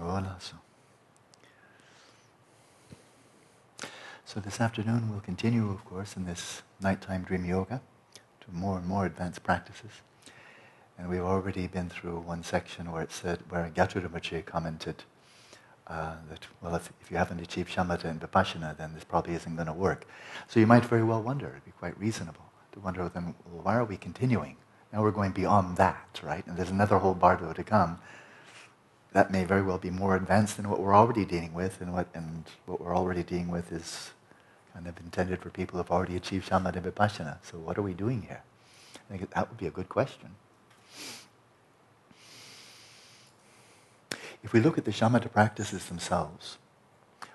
Voilà. So. so this afternoon we'll continue, of course, in this nighttime dream yoga to more and more advanced practices. And we've already been through one section where it said, where Gyatrul commented uh, that, well, if, if you haven't achieved shamatha and vipassana, then this probably isn't going to work. So you might very well wonder, it'd be quite reasonable to wonder, then, well, why are we continuing? Now we're going beyond that, right? And there's another whole bardo to come. That may very well be more advanced than what we're already dealing with, and what, and what we're already dealing with is kind of intended for people who've already achieved and vipassana. So what are we doing here? I think that would be a good question. If we look at the shamatha practices themselves,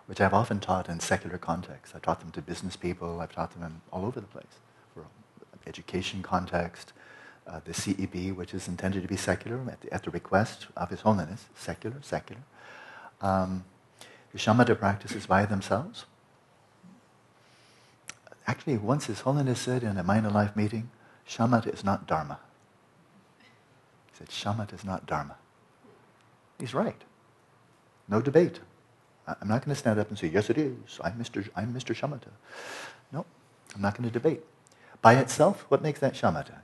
which I've often taught in secular contexts, I've taught them to business people, I've taught them all over the place, for education context, uh, the CEB, which is intended to be secular at the, at the request of His Holiness, secular, secular. Um, the shamatha practices by themselves. Actually, once His Holiness said in a and Life meeting, shamatha is not dharma. He said, shamatha is not dharma. He's right. No debate. I'm not going to stand up and say, yes, it is. I'm Mr. I'm Mr. Shamatha. No, I'm not going to debate. By itself, what makes that shamatha?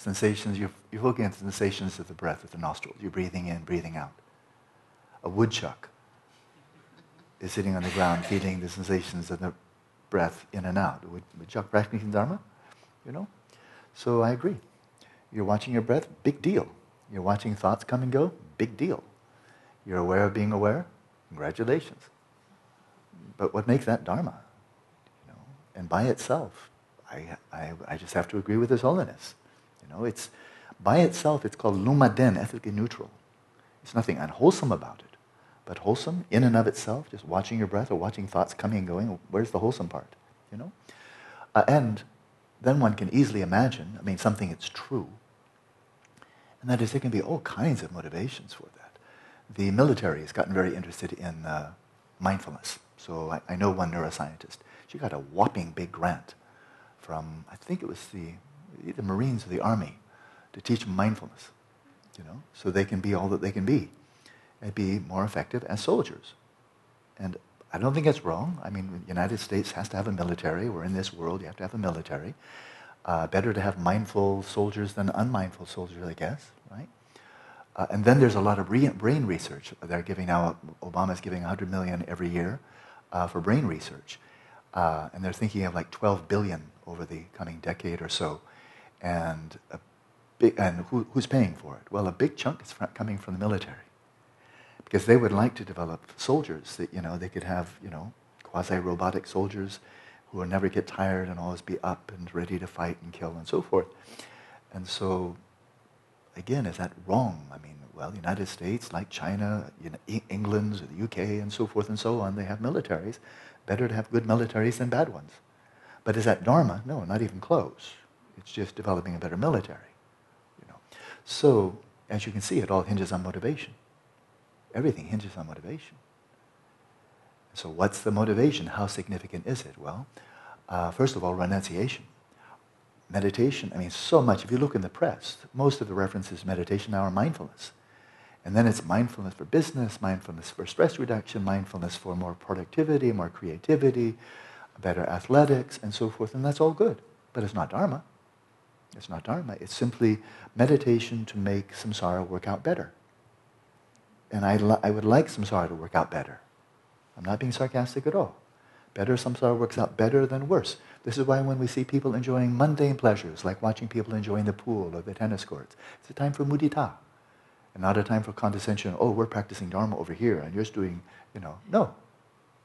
Sensations, you're, you're looking at the sensations of the breath with the nostrils. You're breathing in, breathing out. A woodchuck is sitting on the ground feeling the sensations of the breath in and out. Would woodchuck practicing Dharma? You know? So I agree. You're watching your breath, big deal. You're watching thoughts come and go, big deal. You're aware of being aware? Congratulations. But what makes that Dharma? You know? And by itself, I, I, I just have to agree with His Holiness. You know, it's, by itself, it's called lumaden, ethically neutral. It's nothing unwholesome about it. But wholesome, in and of itself, just watching your breath or watching thoughts coming and going, where's the wholesome part? You know? Uh, and then one can easily imagine, I mean, something that's true, and that is there can be all kinds of motivations for that the military has gotten very interested in uh, mindfulness. So I, I, know one neuroscientist. She got a whopping big grant from, I think it was the, the Marines or the Army, to teach mindfulness, you know, so they can be all that they can be and be more effective as soldiers. And I don't think that's wrong. I mean, the United States has to have a military. We're in this world, you have to have a military. Uh, better to have mindful soldiers than unmindful soldiers, I guess, right? Uh, and then there's a lot of brain research. They're giving now, Obama's giving 100 million every year uh, for brain research. Uh, and they're thinking of like 12 billion over the coming decade or so. And, big, and who, who's paying for it? Well, a big chunk is coming from the military. Because they would like to develop soldiers that, you know, they could have, you know, quasi-robotic soldiers who will never get tired and always be up and ready to fight and kill and so forth. And so again, is that wrong? I mean, well, the United States, like China, you know, England, the UK, and so forth and so on, they have militaries. Better to have good militaries than bad ones. But is that dharma? No, not even close. It's just developing a better military. You know. So, as you can see, it all hinges on motivation. Everything hinges on motivation. So what's the motivation? How significant is it? Well, uh, first of all, renunciation meditation. I mean, so much. If you look in the press, most of the references meditation now are mindfulness. And then it's mindfulness for business, mindfulness for stress reduction, mindfulness for more productivity, more creativity, better athletics, and so forth. And that's all good. But it's not Dharma. It's not Dharma. It's simply meditation to make samsara work out better. And I, li- I would like samsara to work out better. I'm not being sarcastic at all. Better samsara works out better than worse. This is why when we see people enjoying mundane pleasures, like watching people enjoying the pool or the tennis courts, it's a time for mudita, and not a time for condescension. Oh, we're practicing dharma over here, and you're just doing, you know, no,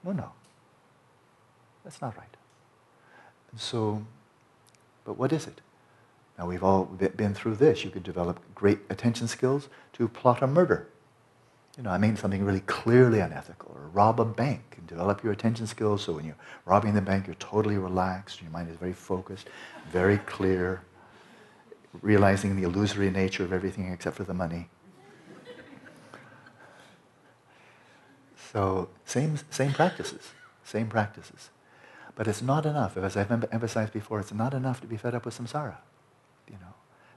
no, no. That's not right. And so, but what is it? Now we've all been through this. You could develop great attention skills to plot a murder you know, I mean something really clearly unethical, or rob a bank and develop your attention skills so when you're robbing the bank, you're totally relaxed, your mind is very focused, very clear, realizing the illusory nature of everything except for the money. So, same, same practices, same practices. But it's not enough. As I've emphasized before, it's not enough to be fed up with samsara.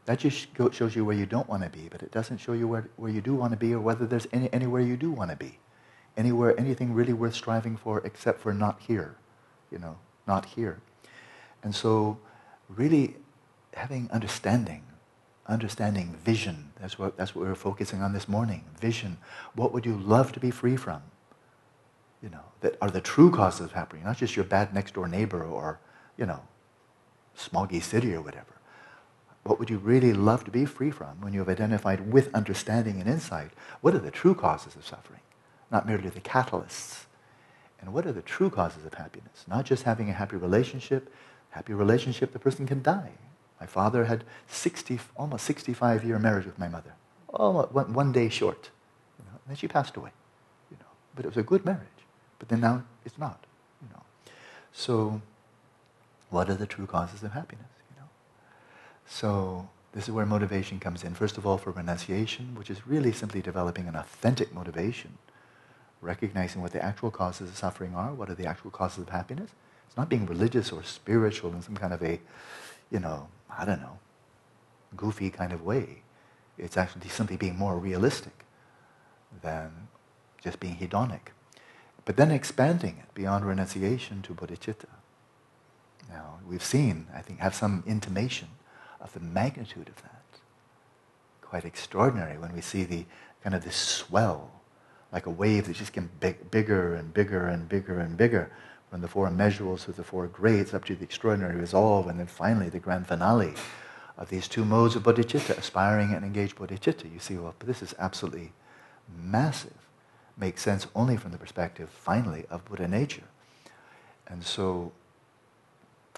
That just shows you where you don't want to be, but it doesn't show you where, where you do want to be or whether there's any, anywhere you do want to be. Anywhere, anything really worth striving for except for not here. You know, not here. And so really having understanding, understanding vision, that's what, that's what we are focusing on this morning. Vision. What would you love to be free from? You know, that are the true causes of happening, not just your bad next door neighbor or, you know, smoggy city or whatever. What would you really love to be free from when you have identified with understanding and insight? What are the true causes of suffering? Not merely the catalysts. And what are the true causes of happiness? Not just having a happy relationship. Happy relationship, the person can die. My father had 60, almost 65 year marriage with my mother. Almost one, one day short. You know, and then she passed away. You know. But it was a good marriage. But then now it's not. You know. So what are the true causes of happiness? So this is where motivation comes in. First of all, for renunciation, which is really simply developing an authentic motivation, recognizing what the actual causes of suffering are, what are the actual causes of happiness. It's not being religious or spiritual in some kind of a, you know, I don't know, goofy kind of way. It's actually simply being more realistic than just being hedonic. But then expanding it beyond renunciation to bodhicitta. Now, we've seen, I think, have some intimation of the magnitude of that. Quite extraordinary when we see the kind of this swell, like a wave that just gets big, bigger and bigger and bigger and bigger, from the four immeasurables to the four grades up to the extraordinary resolve, and then finally the grand finale of these two modes of bodhicitta, aspiring and engaged bodhicitta. You see, well, this is absolutely massive. Makes sense only from the perspective, finally, of Buddha nature. And so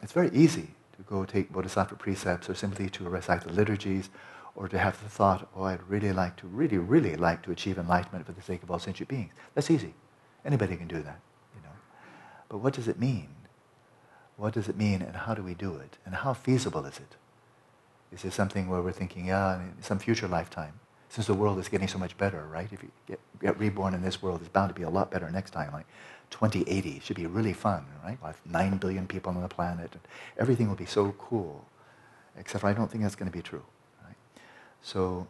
it's very easy to go take bodhisattva precepts or simply to recite the liturgies or to have the thought, oh, I'd really like to, really, really like to achieve enlightenment for the sake of all sentient beings. That's easy. Anybody can do that, you know. But what does it mean? What does it mean and how do we do it? And how feasible is it? Is it something where we're thinking, yeah, in some future lifetime, since the world is getting so much better, right? If you get, get reborn in this world, it's bound to be a lot better next time. Like 2080 should be really fun, right? We'll have 9 billion people on the planet. And everything will be so cool. Except I don't think that's going to be true. Right? So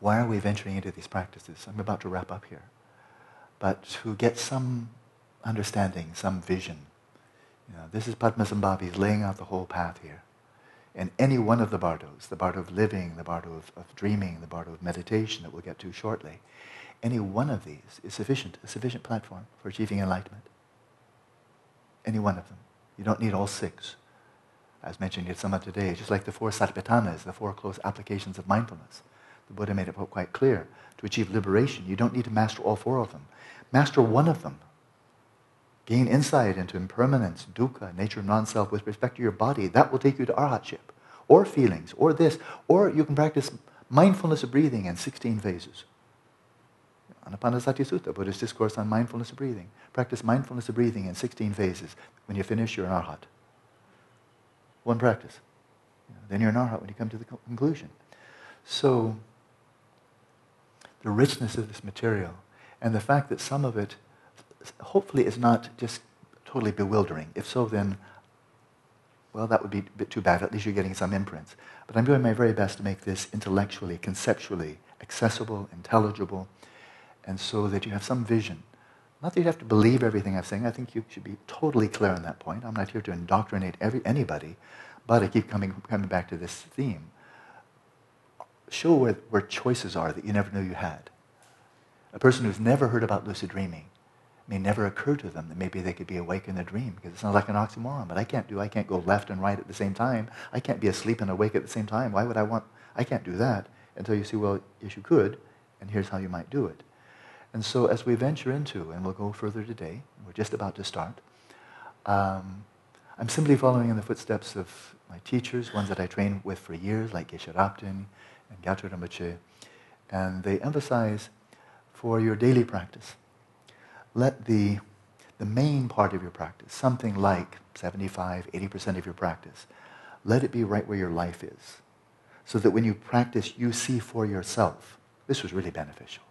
why are we venturing into these practices? I'm about to wrap up here. But to get some understanding, some vision. You know, this is Padmasambhava laying out the whole path here. And any one of the bardos, the bardo of living, the bardo of, of dreaming, the bardo of meditation that we'll get to shortly, any one of these is sufficient, a sufficient platform for achieving enlightenment. Any one of them. You don't need all six. As mentioned in Sama today, just like the four satipatthanas, the four close applications of mindfulness. The Buddha made it quite clear. To achieve liberation, you don't need to master all four of them. Master one of them. Gain insight into impermanence, dukkha, nature of non-self with respect to your body. That will take you to arhatship. Or feelings, or this. Or you can practice mindfulness of breathing in 16 phases. Anapanasati Sutta, Buddhist discourse on mindfulness of breathing. Practice mindfulness of breathing in 16 phases. When you finish, you're an arhat. One practice. Then you're an arhat when you come to the conclusion. So, the richness of this material and the fact that some of it hopefully is not just totally bewildering. If so, then, well, that would be a bit too bad. At least you're getting some imprints. But I'm doing my very best to make this intellectually, conceptually accessible, intelligible, and so that you have some vision. Not that you have to believe everything I'm saying. I think you should be totally clear on that point. I'm not here to indoctrinate every, anybody, but I keep coming, coming back to this theme. Show where, where choices are that you never knew you had. A person who's never heard about lucid dreaming may never occur to them that maybe they could be awake in a dream because it sounds like an oxymoron, but I can't do, I can't go left and right at the same time. I can't be asleep and awake at the same time. Why would I want, I can't do that until you see, well, yes, you could, and here's how you might do it. And so as we venture into, and we'll go further today, we're just about to start, um, I'm simply following in the footsteps of my teachers, ones that I trained with for years, like Geshe Rabten and Gyatrul Rinpoche, and they emphasize for your daily practice, let the, the main part of your practice, something like 75, 80% of your practice, let it be right where your life is. So that when you practice, you see for yourself. This was really beneficial.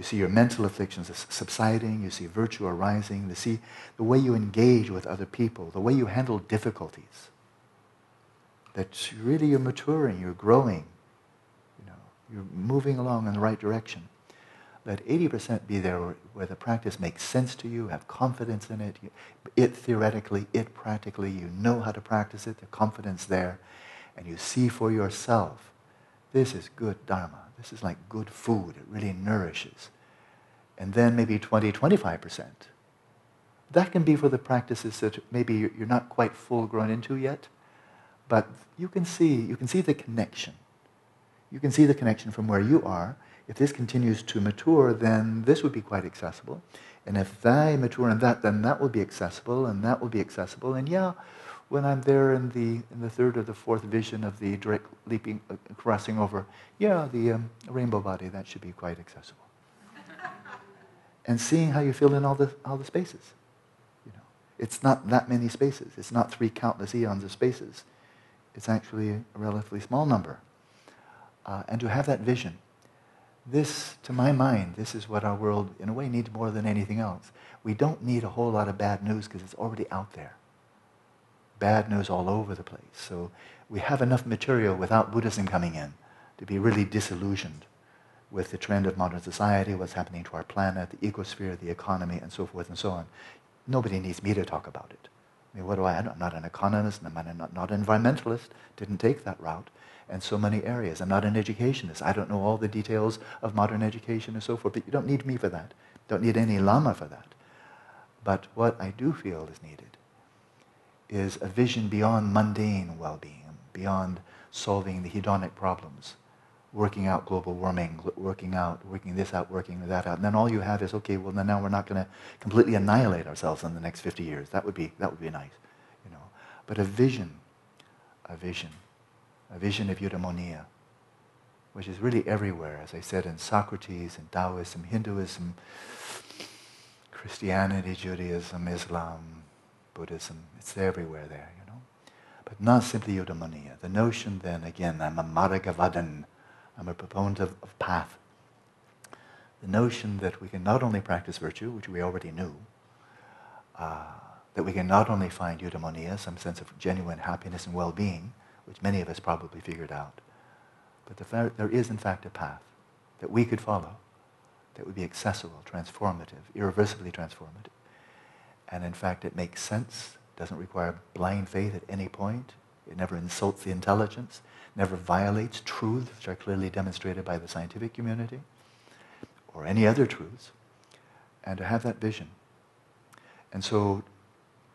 You see your mental afflictions subsiding. You see virtue arising. You see the way you engage with other people, the way you handle difficulties. that really you're maturing, you're growing, you know, you're moving along in the right direction. Let 80% be there where, the practice makes sense to you, have confidence in it, it theoretically, it practically, you know how to practice it, the confidence there, and you see for yourself, this is good Dharma. This is like good food. It really nourishes. And then maybe 20, 25%. That can be for the practices that maybe you're not quite full grown into yet, but you can see, you can see the connection. You can see the connection from where you are. If this continues to mature, then this would be quite accessible. And if they mature in that, then that will be accessible, and that will be accessible. And yeah, when I'm there in the, in the third or the fourth vision of the direct leaping, uh, crossing over, yeah, the um, rainbow body, that should be quite accessible. and seeing how you fill in all the, all the spaces. You know, it's not that many spaces. It's not three countless eons of spaces. It's actually a relatively small number. Uh, and to have that vision, this, to my mind, this is what our world, in a way, needs more than anything else. We don't need a whole lot of bad news because it's already out there. Bad news all over the place. So we have enough material without Buddhism coming in to be really disillusioned with the trend of modern society, what's happening to our planet, the ecosphere, the economy, and so forth and so on. Nobody needs me to talk about it. I mean, what do I? I'm not an economist. I'm not, not an environmentalist. Didn't take that route. And so many areas. I'm not an educationist. I don't know all the details of modern education and so forth. But you don't need me for that. Don't need any lama for that. But what I do feel is needed is a vision beyond mundane well-being, beyond solving the hedonic problems, working out global warming, working out, working this out, working that out. And then all you have is, okay, well, now we're not going to completely annihilate ourselves in the next 50 years. That would be, that would be nice, you know. But a vision, a vision, a vision of eudaimonia, which is really everywhere, as I said, in Socrates, in Taoism, Hinduism, Christianity, Judaism, Islam, Buddhism. It's everywhere there, you know. But not simply eudaimonia. The notion then, again, I'm a margavadan, I'm a proponent of, of path. The notion that we can not only practice virtue, which we already knew, uh, that we can not only find eudaimonia, some sense of genuine happiness and well-being, which many of us probably figured out, but the there is in fact a path that we could follow that would be accessible, transformative, irreversibly transformative. And in fact, it makes sense, doesn't require blind faith at any point. It never insults the intelligence never violates truths which are clearly demonstrated by the scientific community or any other truths, and to have that vision. And so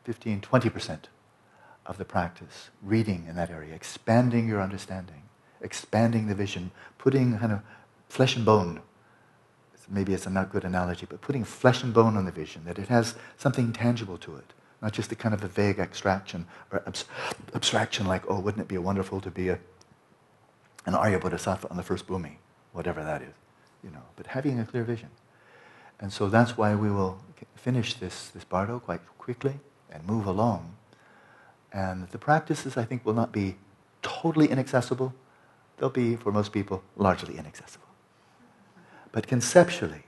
15, 20% of the practice, reading in that area, expanding your understanding, expanding the vision, putting kind of flesh and bone, maybe it's a not good analogy, but putting flesh and bone on the vision, that it has something tangible to it, not just a kind of a vague abstraction or abs- abstraction like, oh, wouldn't it be wonderful to be a an Arya Bodhisattva on the first bhumi, whatever that is, you know, but having a clear vision. And so that's why we will finish this, this bardo quite quickly and move along. And the practices, I think, will not be totally inaccessible. They'll be, for most people, largely inaccessible. But conceptually,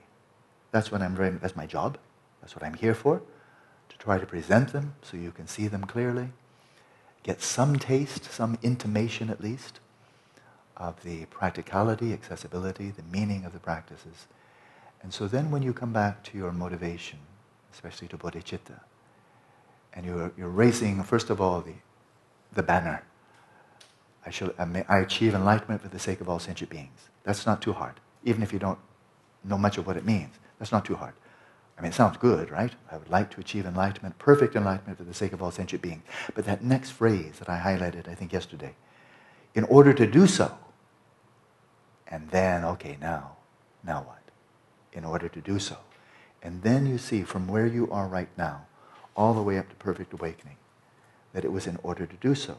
that's what I'm very, that's my job. That's what I'm here for, to try to present them so you can see them clearly, get some taste, some intimation at least, of the practicality, accessibility, the meaning of the practices. And so then when you come back to your motivation, especially to bodhicitta, and you're, you're raising, first of all, the, the banner. I, shall, I achieve enlightenment for the sake of all sentient beings. That's not too hard, even if you don't know much of what it means. That's not too hard. I mean, it sounds good, right? I would like to achieve enlightenment, perfect enlightenment for the sake of all sentient beings. But that next phrase that I highlighted, I think, yesterday, in order to do so, and then, okay, now, now what? In order to do so. And then you see from where you are right now, all the way up to perfect awakening, that it was in order to do so,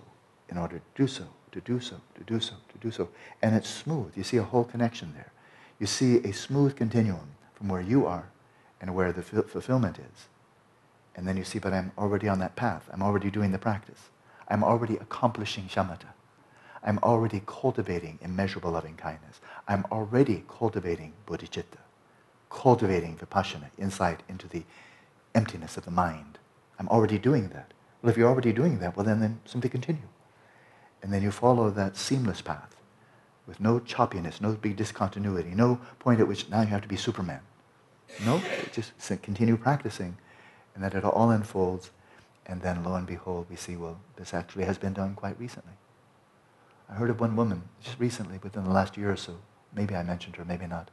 in order to do so, to do so, to do so, to do so. And it's smooth. You see a whole connection there. You see a smooth continuum from where you are and where the fulfillment is. And then you see, but I'm already on that path. I'm already doing the practice. I'm already accomplishing shamatha. I'm already cultivating immeasurable loving kindness. I'm already cultivating bodhicitta, cultivating vipassana, insight into the emptiness of the mind. I'm already doing that. Well, if you're already doing that, well, then, then simply continue. And then you follow that seamless path with no choppiness, no big discontinuity, no point at which now you have to be Superman. No, just continue practicing. And that it all unfolds. And then lo and behold, we see, well, this actually has been done quite recently. I heard of one woman just recently, within the last year or so. Maybe I mentioned her, maybe not.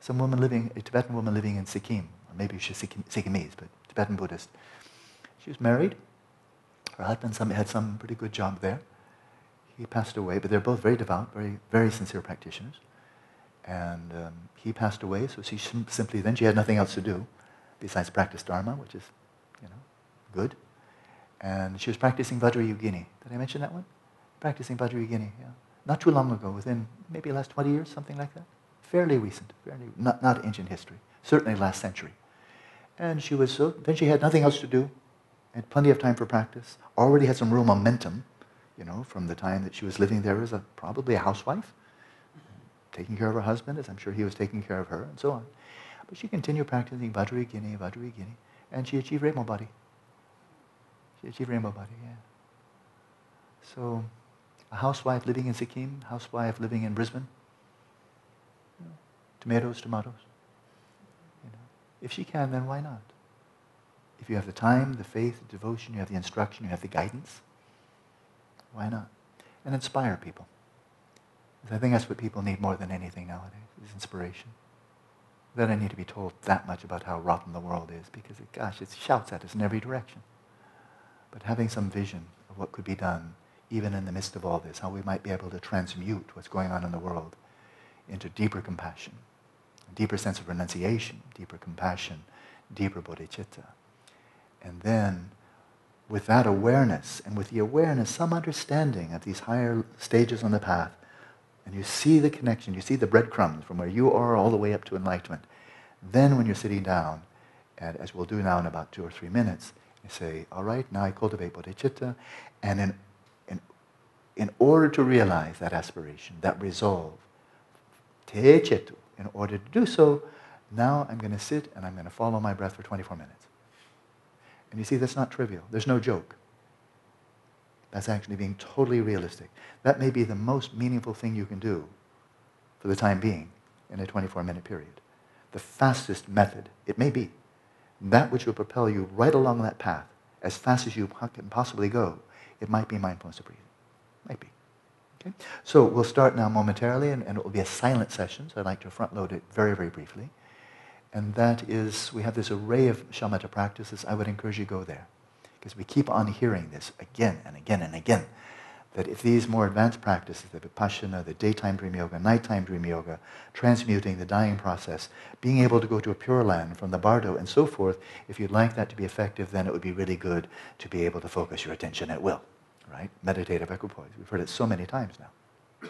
Some woman living, a Tibetan woman living in Sikkim, or maybe she's Sikkimese, but Tibetan Buddhist. She was married. Her husband had some pretty good job there. He passed away, but they're both very devout, very, very sincere practitioners. And um, he passed away, so she simply then she had nothing else to do besides practice Dharma, which is, you know, good. And she was practicing Vajrayogini. Did I mention that one? Practicing Vajrayogini, yeah. Not too long ago, within maybe the last 20 years, something like that. Fairly recent, fairly, not, not ancient history, certainly last century. And she was so, then she had nothing else to do, had plenty of time for practice, already had some real momentum, you know, from the time that she was living there as a, probably a housewife, taking care of her husband, as I'm sure he was taking care of her, and so on. But she continued practicing Vajrayogini, Vajrayogini, and she achieved rainbow body. She achieved rainbow body, yeah. So, a housewife living in Sikkim, housewife living in Brisbane, you know, tomatoes, tomatoes. You know, if she can, then why not? If you have the time, the faith, the devotion, you have the instruction, you have the guidance, why not? And inspire people. I think that's what people need more than anything nowadays, is inspiration. They don't need to be told that much about how rotten the world is, because, it, gosh, it shouts at us in every direction. But having some vision of what could be done, even in the midst of all this, how we might be able to transmute what's going on in the world into deeper compassion, deeper sense of renunciation, deeper compassion, deeper bodhicitta. And then with that awareness and with the awareness, some understanding of these higher stages on the path, and you see the connection, you see the breadcrumbs from where you are all the way up to enlightenment. Then, when you're sitting down, and as we'll do now in about two or three minutes, you say, All right, now I cultivate bodhicitta, and in, in, in order to realize that aspiration, that resolve, te chitu, in order to do so, now I'm going to sit and I'm going to follow my breath for 24 minutes. And you see, that's not trivial. There's no joke. That's actually being totally realistic. That may be the most meaningful thing you can do for the time being in a 24 minute period. The fastest method, it may be, that which will propel you right along that path as fast as you can possibly go, it might be mindfulness of breathing. Might be. Okay? So we'll start now momentarily, and, and it will be a silent session, so I'd like to front load it very, very briefly and that is we have this array of shamatha practices. I would encourage you to go there because we keep on hearing this again and again and again. That if these more advanced practices, the vipassana, the daytime dream yoga, nighttime dream yoga, transmuting the dying process, being able to go to a pure land from the bardo and so forth, if you'd like that to be effective, then it would be really good to be able to focus your attention at will, right? Meditative equipoise. We've heard it so many times now.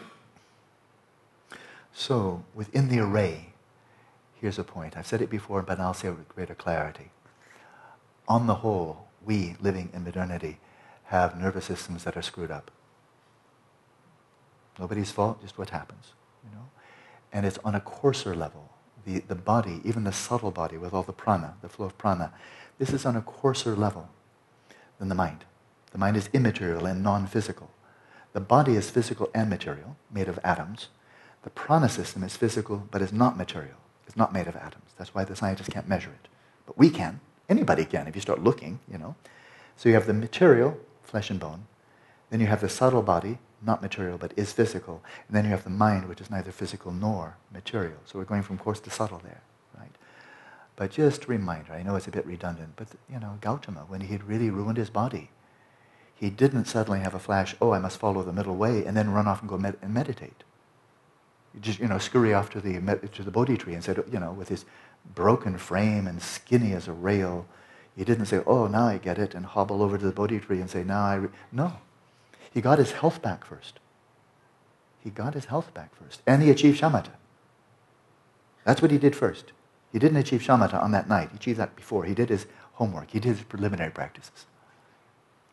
So, within the array Here's a point. I've said it before, but I'll say it with greater clarity. On the whole, we, living in modernity, have nervous systems that are screwed up. Nobody's fault, just what happens. You know? And it's on a coarser level. The, the body, even the subtle body with all the prana, the flow of prana, this is on a coarser level than the mind. The mind is immaterial and non-physical. The body is physical and material, made of atoms. The prana system is physical but is not material. It's not made of atoms. That's why the scientists can't measure it. But we can. Anybody can if you start looking, you know. So you have the material, flesh and bone. Then you have the subtle body, not material, but is physical. And then you have the mind, which is neither physical nor material. So we're going from coarse to subtle there, right? But just a reminder, I know it's a bit redundant, but, you know, Gautama, when he had really ruined his body, he didn't suddenly have a flash, oh, I must follow the middle way, and then run off and go med- and meditate just, you know, scurry off to the, to the Bodhi tree and said, you know, with his broken frame and skinny as a rail, he didn't say, oh, now I get it, and hobble over to the Bodhi tree and say, now I... No. He got his health back first. He got his health back first. And he achieved shamatha. That's what he did first. He didn't achieve shamatha on that night. He achieved that before. He did his homework. He did his preliminary practices.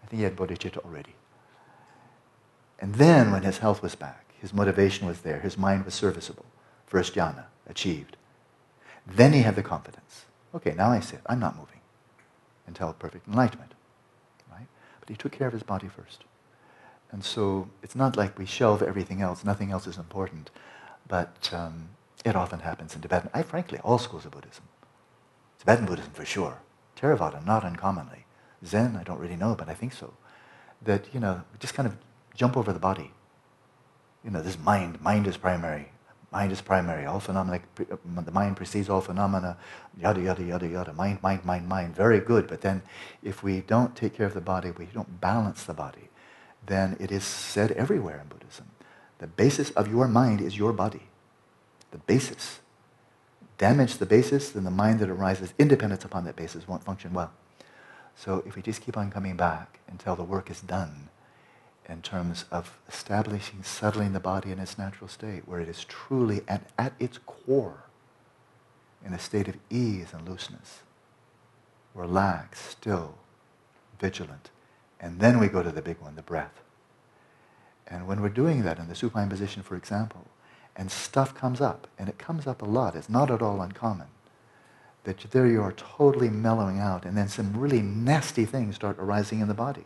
I think he had bodhicitta already. And then when his health was back, his motivation was there. His mind was serviceable. First jhana, achieved. Then he had the confidence. Okay, now I sit. I'm not moving until perfect enlightenment. Right? But he took care of his body first. And so it's not like we shelve everything else, nothing else is important. But um, it often happens in Tibetan, I frankly, all schools of Buddhism. Tibetan Buddhism for sure. Theravada, not uncommonly. Zen, I don't really know, but I think so. That, you know, just kind of jump over the body. You know, this mind, mind is primary. Mind is primary. All phenomena, the mind precedes all phenomena, yada, yada, yada, yada. Mind, mind, mind, mind. Very good. But then if we don't take care of the body, we don't balance the body, then it is said everywhere in Buddhism. The basis of your mind is your body. The basis. Damage the basis, then the mind that arises independent upon that basis won't function well. So if we just keep on coming back until the work is done, in terms of establishing, settling the body in its natural state, where it is truly and at its core in a state of ease and looseness, relaxed, still, vigilant. And then we go to the big one, the breath. And when we're doing that in the supine position, for example, and stuff comes up, and it comes up a lot, it's not at all uncommon, that there you are totally mellowing out, and then some really nasty things start arising in the body.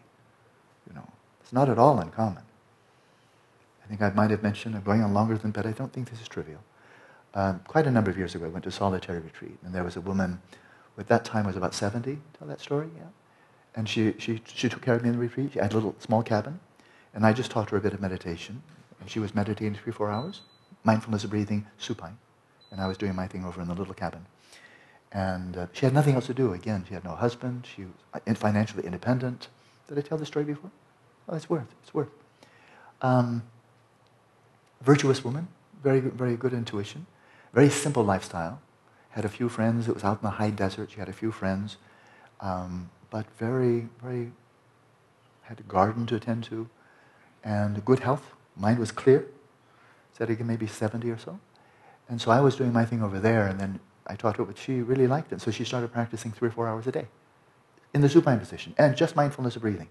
You know, it's not at all uncommon. I think I might have mentioned, I'm going on longer than, but I don't think this is trivial. Um, quite a number of years ago, I went to a solitary retreat, and there was a woman who at that time was about 70. Tell that story, yeah? And she, she, she took care of me in the retreat. She had a little small cabin, and I just taught her a bit of meditation. And she was meditating three, four hours, mindfulness of breathing, supine. And I was doing my thing over in the little cabin. And uh, she had nothing else to do. Again, she had no husband. She was uh, financially independent. Did I tell this story before? Oh, it's worth. It's worth. Um, virtuous woman, very very good intuition, very simple lifestyle. Had a few friends. It was out in the high desert. She had a few friends, um, but very very had a garden to attend to, and good health. Mind was clear. Said again, maybe 70 or so. And so I was doing my thing over there, and then I taught her, but she really liked it. So she started practicing three or four hours a day in the supine position and just mindfulness of breathing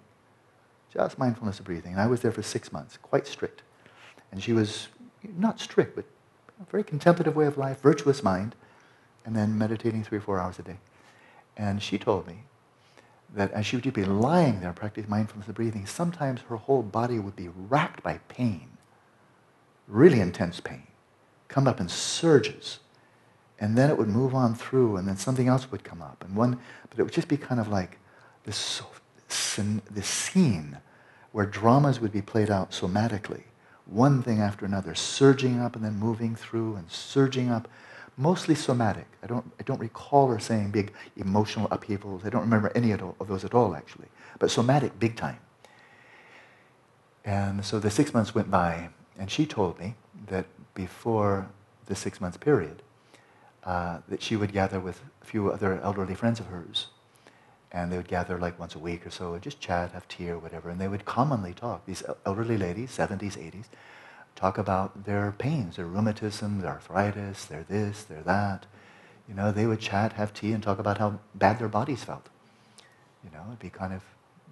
just mindfulness of breathing. And I was there for six months, quite strict. And she was not strict, but a very contemplative way of life, virtuous mind, and then meditating three or four hours a day. And she told me that as she would be lying there practicing mindfulness of breathing, sometimes her whole body would be racked by pain, really intense pain, come up in surges. And then it would move on through, and then something else would come up. And one, but it would just be kind of like this, this scene where dramas would be played out somatically, one thing after another, surging up and then moving through and surging up, mostly somatic. I don't, I don't recall her saying big emotional upheavals. I don't remember any of those at all, actually. But somatic, big time. And so the six months went by, and she told me that before the six months period, uh, that she would gather with a few other elderly friends of hers and they would gather like once a week or so and just chat, have tea or whatever, and they would commonly talk. These elderly ladies, 70s, 80s, talk about their pains, their rheumatism, their arthritis, their this, their that. You know, they would chat, have tea, and talk about how bad their bodies felt. You know, it'd be kind of,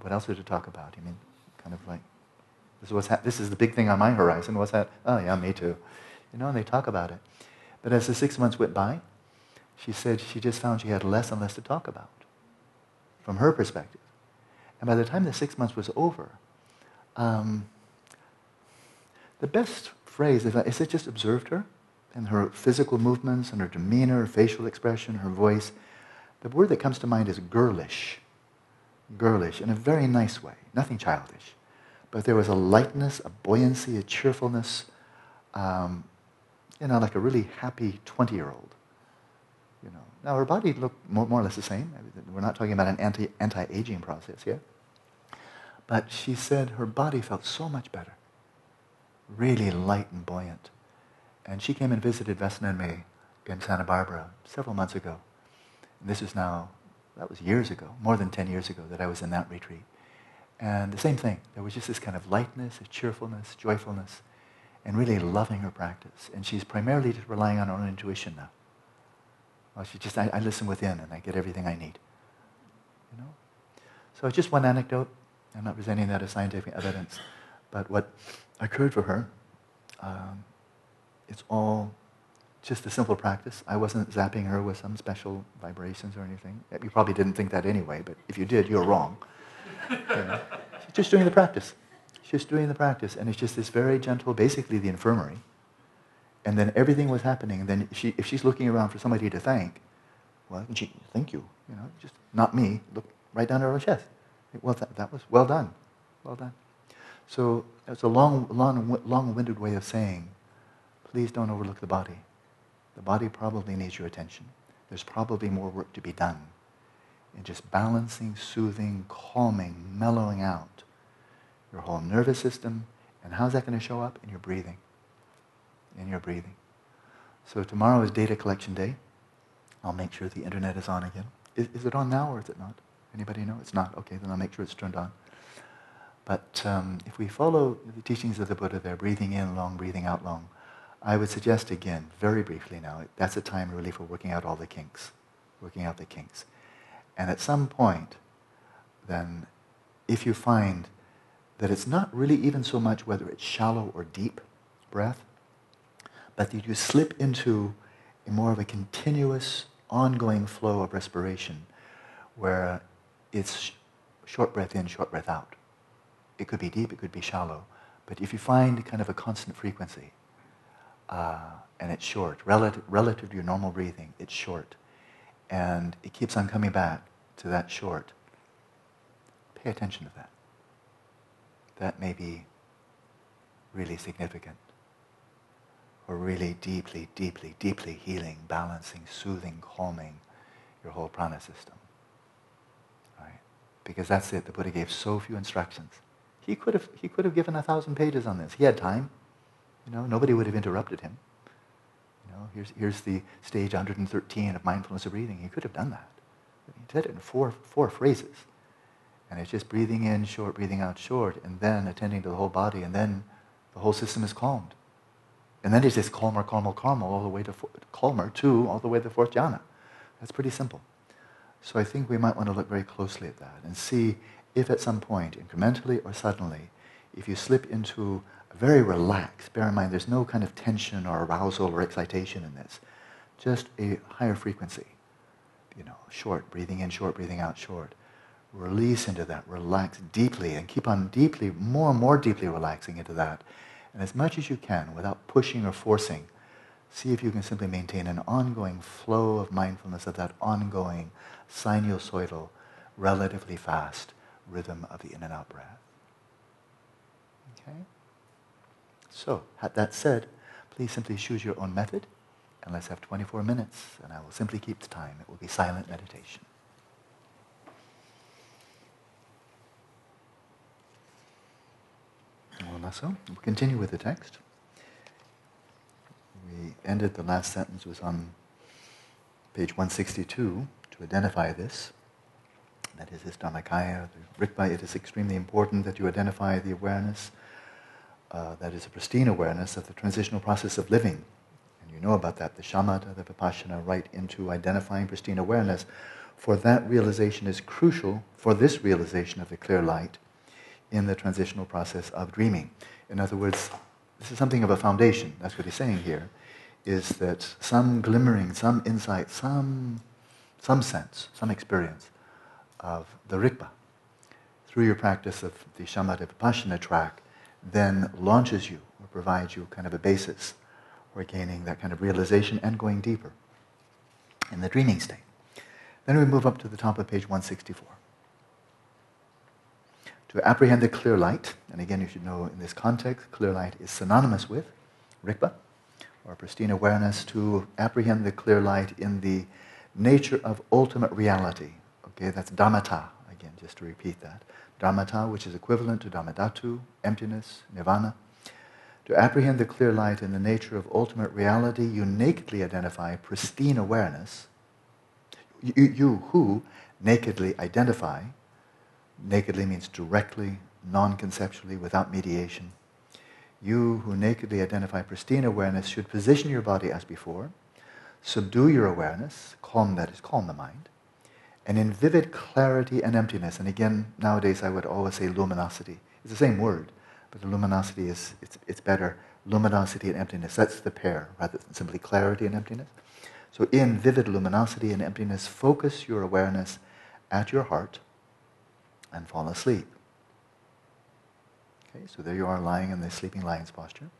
what else would you talk about? I mean, kind of like, this is, what's ha- this is the big thing on my horizon. What's that? Oh, yeah, me too. You know, and they talk about it. But as the six months went by, she said she just found she had less and less to talk about from her perspective. And by the time the six months was over, um, the best phrase is I just observed her and her physical movements and her demeanor, her facial expression, her voice. The word that comes to mind is girlish. Girlish in a very nice way, nothing childish. But there was a lightness, a buoyancy, a cheerfulness, um, you know, like a really happy 20 year old. Now, her body looked more, more or less the same. We're not talking about an anti, anti-aging process here. But she said her body felt so much better, really light and buoyant. And she came and visited Vesna and me in Santa Barbara several months ago. And this is now, that was years ago, more than 10 years ago that I was in that retreat. And the same thing. There was just this kind of lightness, a cheerfulness, joyfulness, and really loving her practice. And she's primarily just relying on her own intuition now. Well, she just, I, I listen within and I get everything I need. You know? So it's just one anecdote. I'm not presenting that as scientific evidence. But what occurred for her, um, it's all just a simple practice. I wasn't zapping her with some special vibrations or anything. You probably didn't think that anyway, but if you did, you're wrong. Yeah. Just doing the practice. She's just doing the practice, and it's just this very gentle, basically the infirmary. And then everything was happening. And then she, if she's looking around for somebody to thank, well, she, thank you. You know, just not me. Look right down at her chest. Well, that, that was well done. Well done. So it's a long, long, long-winded way of saying, please don't overlook the body. The body probably needs your attention. There's probably more work to be done in just balancing, soothing, calming, mellowing out your whole nervous system. And how's that going to show up? In your breathing. In your breathing. So tomorrow is data collection day. I'll make sure the internet is on again. Is, is it on now or is it not? Anybody know? It's not. Okay, then I'll make sure it's turned on. But um, if we follow the teachings of the Buddha there, breathing in long, breathing out long, I would suggest again, very briefly now, that's a time really for working out all the kinks, working out the kinks. And at some point, then, if you find that it's not really even so much whether it's shallow or deep breath, but that you slip into a more of a continuous, ongoing flow of respiration where it's short breath in, short breath out. It could be deep, it could be shallow. But if you find kind of a constant frequency, uh, and it's short, relative, relative to your normal breathing, it's short, and it keeps on coming back to that short, pay attention to that. That may be really significant, or really deeply, deeply, deeply healing, balancing, soothing, calming your whole prana system. Right? Because that's it. The Buddha gave so few instructions. He could have, he could have given a thousand pages on this. He had time. You know, nobody would have interrupted him. You know, here's, here's the stage 113 of mindfulness of breathing. He could have done that. But he did it in four, four phrases. And it's just breathing in short, breathing out short, and then attending to the whole body, and then the whole system is calmed. And then it's just calmer, calmer, calmer, all the way to calmer to all the way to the fourth jhana. That's pretty simple. So I think we might want to look very closely at that and see if at some point, incrementally or suddenly, if you slip into a very relaxed, bear in mind there's no kind of tension or arousal or excitation in this, just a higher frequency, you know, short, breathing in short, breathing out short. Release into that, relax deeply, and keep on deeply, more and more deeply relaxing into that. And as much as you can, without pushing or forcing, see if you can simply maintain an ongoing flow of mindfulness of that ongoing sinusoidal, relatively fast rhythm of the in and out breath. Okay? So, that said, please simply choose your own method, and let's have 24 minutes, and I will simply keep the time. It will be silent meditation. Well, so we'll continue with the text. We ended, the last sentence was on page 162 to identify this that is this Dharmakaya, the Rigpa, it is extremely important that you identify the awareness uh, that is a pristine awareness of the transitional process of living. And you know about that, the shamatha, the vipassana, right into identifying pristine awareness. For that realization is crucial for this realization of the clear light in the transitional process of dreaming. In other words, this is something of a foundation. That's what he's saying here, is that some glimmering, some insight, some, some sense, some experience of the Rigpa through your practice of the Shamatha Vipassana track then launches you or provides you kind of a basis for gaining that kind of realization and going deeper in the dreaming state. Then we move up to the top of page 164. To apprehend the clear light, and again you should know in this context, clear light is synonymous with Rigpa, or pristine awareness, to apprehend the clear light in the nature of ultimate reality, Okay, that's dharmata, again, just to repeat that. Dharmata, which is equivalent to dharmadhatu, emptiness, nirvana. To apprehend the clear light in the nature of ultimate reality, you nakedly identify pristine awareness. You, you who nakedly identify, nakedly means directly, non conceptually, without mediation. You who nakedly identify pristine awareness should position your body as before, subdue your awareness, calm that is, calm the mind, and in vivid clarity and emptiness. And again, nowadays I would always say luminosity. It's the same word, but the luminosity is it's, it's better. Luminosity and emptiness, that's the pair, rather than simply clarity and emptiness. So in vivid luminosity and emptiness, focus your awareness at your heart and fall asleep. Okay, so there you are lying in the sleeping lion's posture.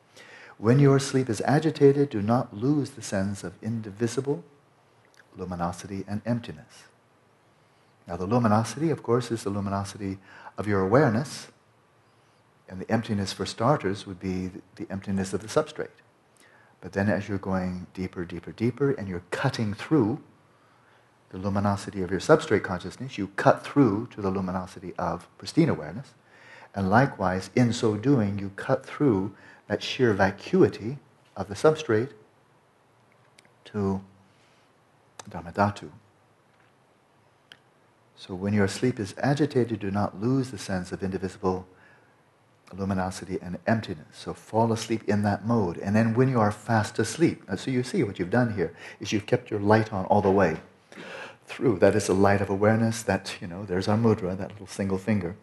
When your sleep is agitated, do not lose the sense of indivisible luminosity and emptiness. Now, the luminosity, of course, is the luminosity of your awareness, and the emptiness, for starters, would be the emptiness of the substrate. But then, as you're going deeper, deeper, deeper, and you're cutting through the luminosity of your substrate consciousness, you cut through to the luminosity of pristine awareness. And likewise, in so doing, you cut through that sheer vacuity of the substrate to Dharmadhatu. So when your sleep is agitated, do not lose the sense of indivisible luminosity and emptiness. So fall asleep in that mode. And then when you are fast asleep, so you see what you've done here is you've kept your light on all the way through. That is the light of awareness. That, you know, there's our mudra, that little single finger.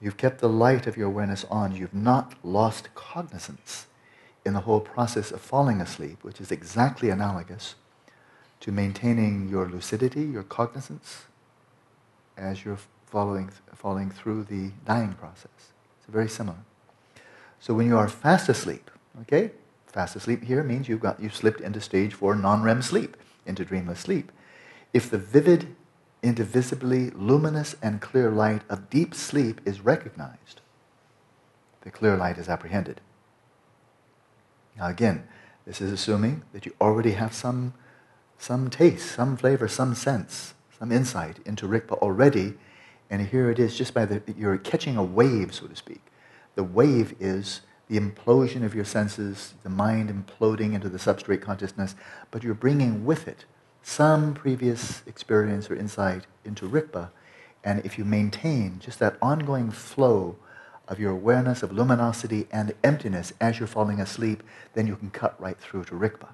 You've kept the light of your awareness on. You've not lost cognizance in the whole process of falling asleep, which is exactly analogous to maintaining your lucidity, your cognizance, as you're following, falling through the dying process. It's very similar. So when you are fast asleep, okay, fast asleep here means you've got you've slipped into stage four non-REM sleep, into dreamless sleep. If the vivid indivisibly luminous and clear light of deep sleep is recognized, the clear light is apprehended. Now, again, this is assuming that you already have some, some taste, some flavor, some sense, some insight into Rigpa already. And here it is, just by the, you're catching a wave, so to speak. The wave is the implosion of your senses, the mind imploding into the substrate consciousness, but you're bringing with it some previous experience or insight into Rigpa. And if you maintain just that ongoing flow of your awareness of luminosity and emptiness as you're falling asleep, then you can cut right through to Rigpa.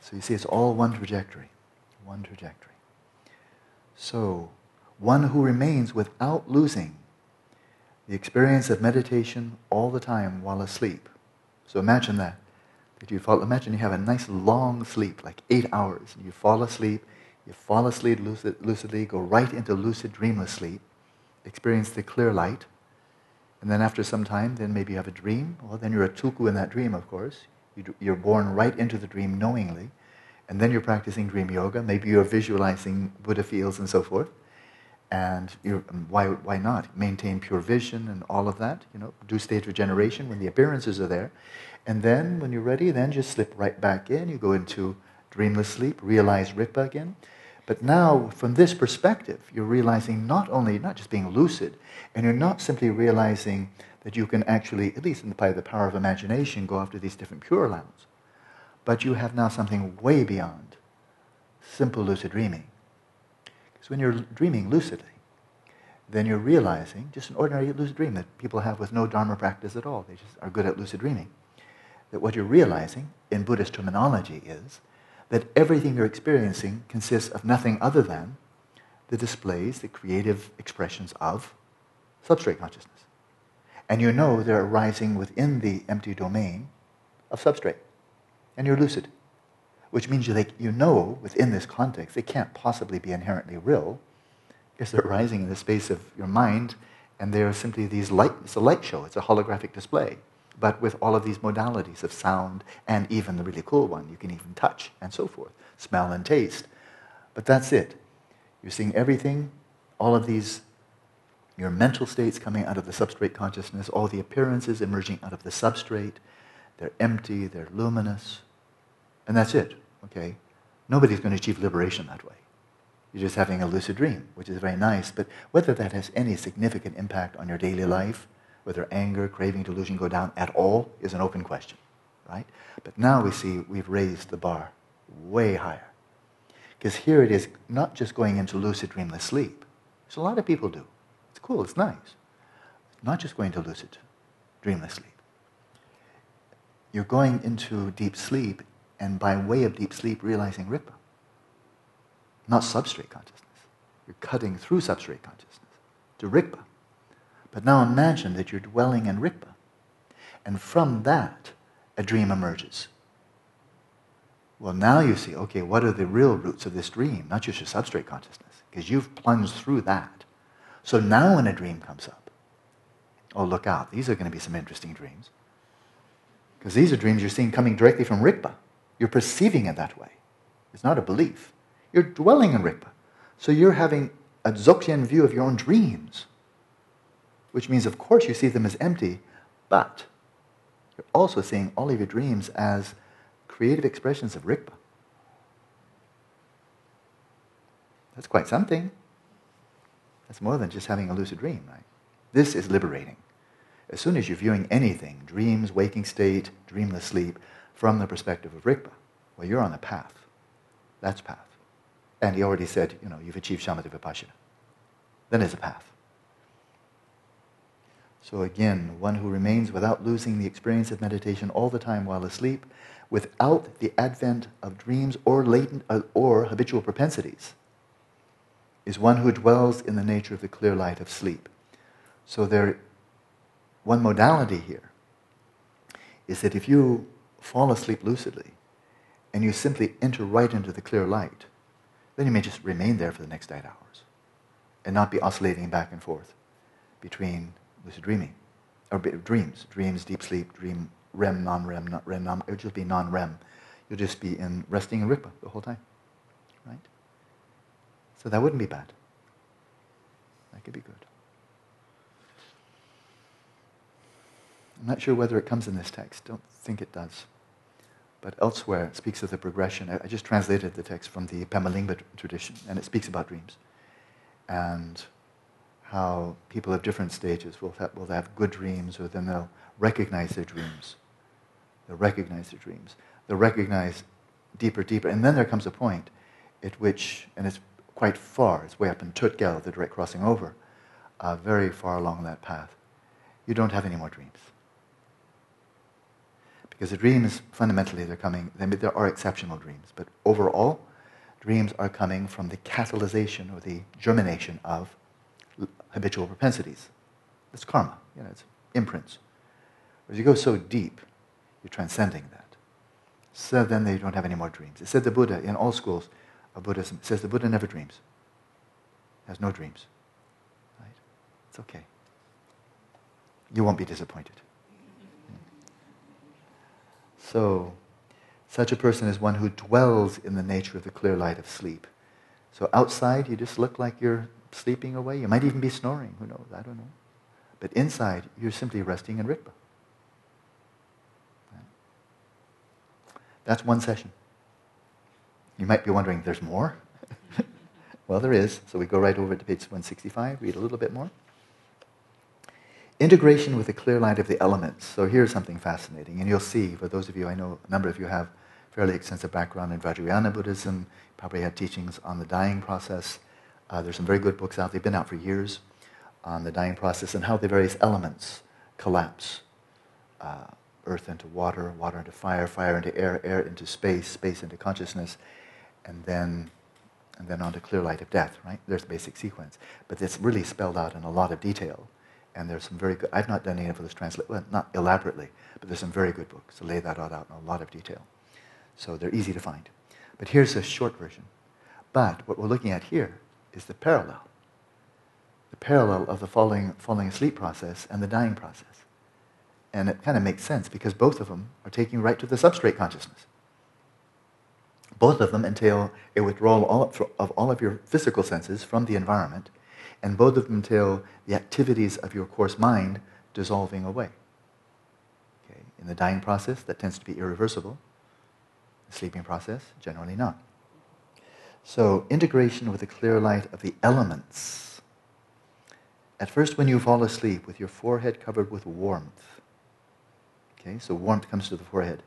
So you see, it's all one trajectory. One trajectory. So, one who remains without losing the experience of meditation all the time while asleep. So imagine that you fall, imagine you have a nice long sleep, like eight hours, and you fall asleep, you fall asleep lucid, lucidly, go right into lucid dreamless sleep, experience the clear light, and then after some time, then maybe you have a dream. Well, then you're a tulku in that dream, of course. You're born right into the dream knowingly, and then you're practicing dream yoga. Maybe you're visualizing Buddha fields and so forth. And um, why, why not? Maintain pure vision and all of that. You know, do state regeneration when the appearances are there. And then, when you're ready, then just slip right back in. You go into dreamless sleep, realize Rigpa again. But now, from this perspective, you're realizing not only, not just being lucid, and you're not simply realizing that you can actually, at least in the, the power of imagination, go after these different pure lands, but you have now something way beyond simple lucid dreaming. Because when you're dreaming lucidly, then you're realizing just an ordinary lucid dream that people have with no Dharma practice at all. They just are good at lucid dreaming that what you're realizing in Buddhist terminology is that everything you're experiencing consists of nothing other than the displays, the creative expressions of substrate consciousness. And you know they're arising within the empty domain of substrate. And you're lucid, which means you, like, you know within this context they can't possibly be inherently real because they're arising in the space of your mind and they're simply these light, it's a light show, it's a holographic display but with all of these modalities of sound and even the really cool one, you can even touch and so forth, smell and taste. But that's it. You're seeing everything, all of these, your mental states coming out of the substrate consciousness, all the appearances emerging out of the substrate. They're empty, they're luminous, and that's it, okay? Nobody's going to achieve liberation that way. You're just having a lucid dream, which is very nice, but whether that has any significant impact on your daily life, whether anger, craving, delusion go down at all is an open question, right? But now we see we've raised the bar way higher. Because here it is not just going into lucid dreamless sleep, which a lot of people do. It's cool, it's nice. Not just going to lucid dreamless sleep. You're going into deep sleep, and by way of deep sleep, realizing Rigpa. Not substrate consciousness. You're cutting through substrate consciousness to Rigpa. But now imagine that you're dwelling in Rigpa, And from that, a dream emerges. Well, now you see, okay, what are the real roots of this dream? Not just your substrate consciousness, because you've plunged through that. So now when a dream comes up, oh, look out, these are going to be some interesting dreams. Because these are dreams you're seeing coming directly from Rigpa. You're perceiving it that way. It's not a belief. You're dwelling in Rigpa. So you're having a Dzogchen view of your own dreams, which means, of course, you see them as empty, but you're also seeing all of your dreams as creative expressions of Rigpa. That's quite something. That's more than just having a lucid dream, right? This is liberating. As soon as you're viewing anything, dreams, waking state, dreamless sleep, from the perspective of Rigpa, well, you're on a path. That's path. And he already said, you know, you've achieved shamatha vipassana. Then there's a path. So again, one who remains without losing the experience of meditation all the time while asleep, without the advent of dreams or latent uh, or habitual propensities, is one who dwells in the nature of the clear light of sleep. So there, one modality here is that if you fall asleep lucidly and you simply enter right into the clear light, then you may just remain there for the next eight hours and not be oscillating back and forth between lucid dreaming or dreams, dreams, deep sleep, dream, REM, non-REM, not REM, non, it would just be non-REM. You'll just be in resting in Rigpa the whole time, right? So that wouldn't be bad. That could be good. I'm not sure whether it comes in this text. Don't think it does. But elsewhere, it speaks of the progression. I just translated the text from the Pema Lingpa tradition, and it speaks about dreams. And how people of different stages will have, will have good dreams, or then they'll recognize their dreams. They'll recognize their dreams. They'll recognize deeper, deeper. And then there comes a point at which, and it's quite far, it's way up in Tögal, the direct crossing over, uh, very far along that path, you don't have any more dreams. Because the dreams, fundamentally, they're coming, there are exceptional dreams, but overall, dreams are coming from the catalyzation or the germination of habitual propensities. It's karma, you know, it's imprints. But As you go so deep, you're transcending that. So then they don't have any more dreams. It said the Buddha, in all schools of Buddhism, says the Buddha never dreams. Has no dreams. Right? It's okay. You won't be disappointed. So, such a person is one who dwells in the nature of the clear light of sleep. So outside, you just look like you're sleeping away. You might even be snoring. Who knows? I don't know. But inside, you're simply resting in Rigpa. That's one session. You might be wondering, there's more? well, there is. So we go right over to page 165, read a little bit more. Integration with the clear light of the elements. So here's something fascinating, and you'll see, for those of you, I know a number of you have fairly extensive background in Vajrayana Buddhism, probably had teachings on the dying process. Uh, there's some very good books out, they've been out for years, on the dying process and how the various elements collapse. Uh, earth into water, water into fire, fire into air, air into space, space into consciousness, and then and then on to clear light of death, right? There's the basic sequence. But it's really spelled out in a lot of detail and there's some very good, I've not done any of this translate, well, not elaborately, but there's some very good books to lay that out in a lot of detail. So they're easy to find. But here's a short version. But what we're looking at here is the parallel. The parallel of the falling, falling asleep process and the dying process. And it kind of makes sense because both of them are taking right to the substrate consciousness. Both of them entail a withdrawal of all of your physical senses from the environment and both of them entail the activities of your coarse mind dissolving away. Okay? In the dying process, that tends to be irreversible. The sleeping process, generally not. So, integration with the clear light of the elements. At first, when you fall asleep with your forehead covered with warmth, okay, so warmth comes to the forehead.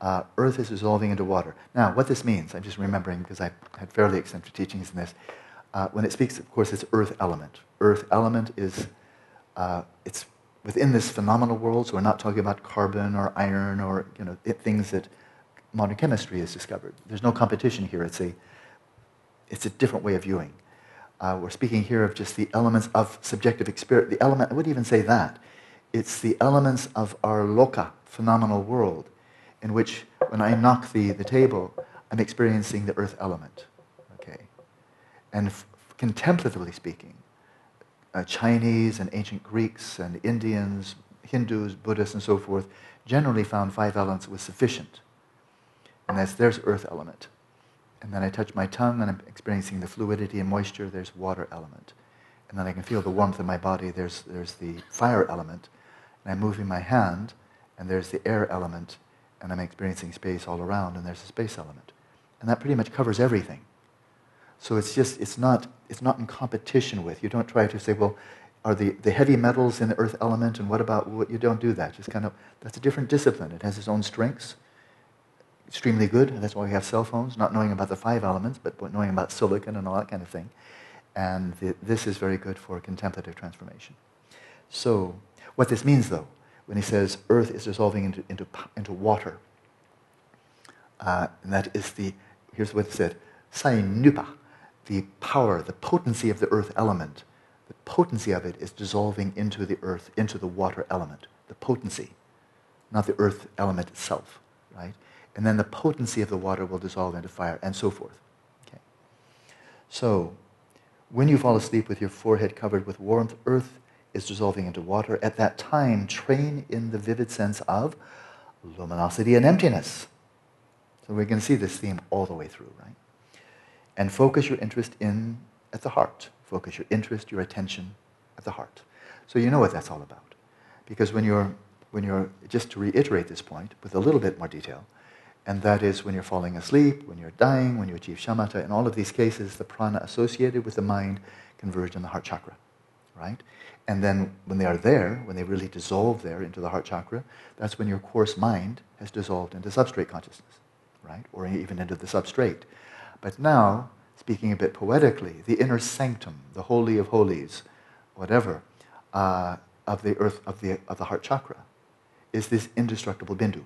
Uh, earth is dissolving into water. Now, what this means, I'm just remembering because I had fairly extensive teachings in this. Uh, when it speaks, of course, it's earth element. Earth element is, uh, it's within this phenomenal world, so we're not talking about carbon or iron or you know, it, things that modern chemistry has discovered. There's no competition here. It's a, it's a different way of viewing. Uh, we're speaking here of just the elements of subjective experience. The element, I wouldn't even say that. It's the elements of our loka, phenomenal world, in which when I knock the, the table, I'm experiencing the earth element. Okay? And f- contemplatively speaking, uh, Chinese and ancient Greeks and Indians, Hindus, Buddhists, and so forth generally found five elements was sufficient. And that's there's earth element. And then I touch my tongue and I'm experiencing the fluidity and moisture, there's water element. And then I can feel the warmth in my body, there's, there's the fire element. And I'm moving my hand and there's the air element and I'm experiencing space all around and there's the space element. And that pretty much covers everything. So it's just, it's not, it's not in competition with. You don't try to say, well, are the, the heavy metals in the earth element and what about what you don't do that just kind of that's a different discipline it has its own strengths extremely good that's why we have cell phones not knowing about the five elements but knowing about silicon and all that kind of thing and the, this is very good for contemplative transformation so what this means though when he says earth is dissolving into, into, into water uh, and that is the here's what it said nupa the power the potency of the earth element the potency of it is dissolving into the earth, into the water element. The potency, not the earth element itself, right? And then the potency of the water will dissolve into fire, and so forth. Okay. So, when you fall asleep with your forehead covered with warmth, earth is dissolving into water. At that time, train in the vivid sense of luminosity and emptiness. So we're going to see this theme all the way through, right? And focus your interest in at the heart. Focus your interest, your attention at the heart. So you know what that's all about. Because when you're, when you're, just to reiterate this point with a little bit more detail, and that is when you're falling asleep, when you're dying, when you achieve shamatha, in all of these cases, the prana associated with the mind converged in the heart chakra, right? And then when they are there, when they really dissolve there into the heart chakra, that's when your coarse mind has dissolved into substrate consciousness, right? Or even into the substrate. But now, speaking a bit poetically, the inner sanctum, the holy of holies, whatever, uh, of the earth, of the, of the heart chakra, is this indestructible bindu.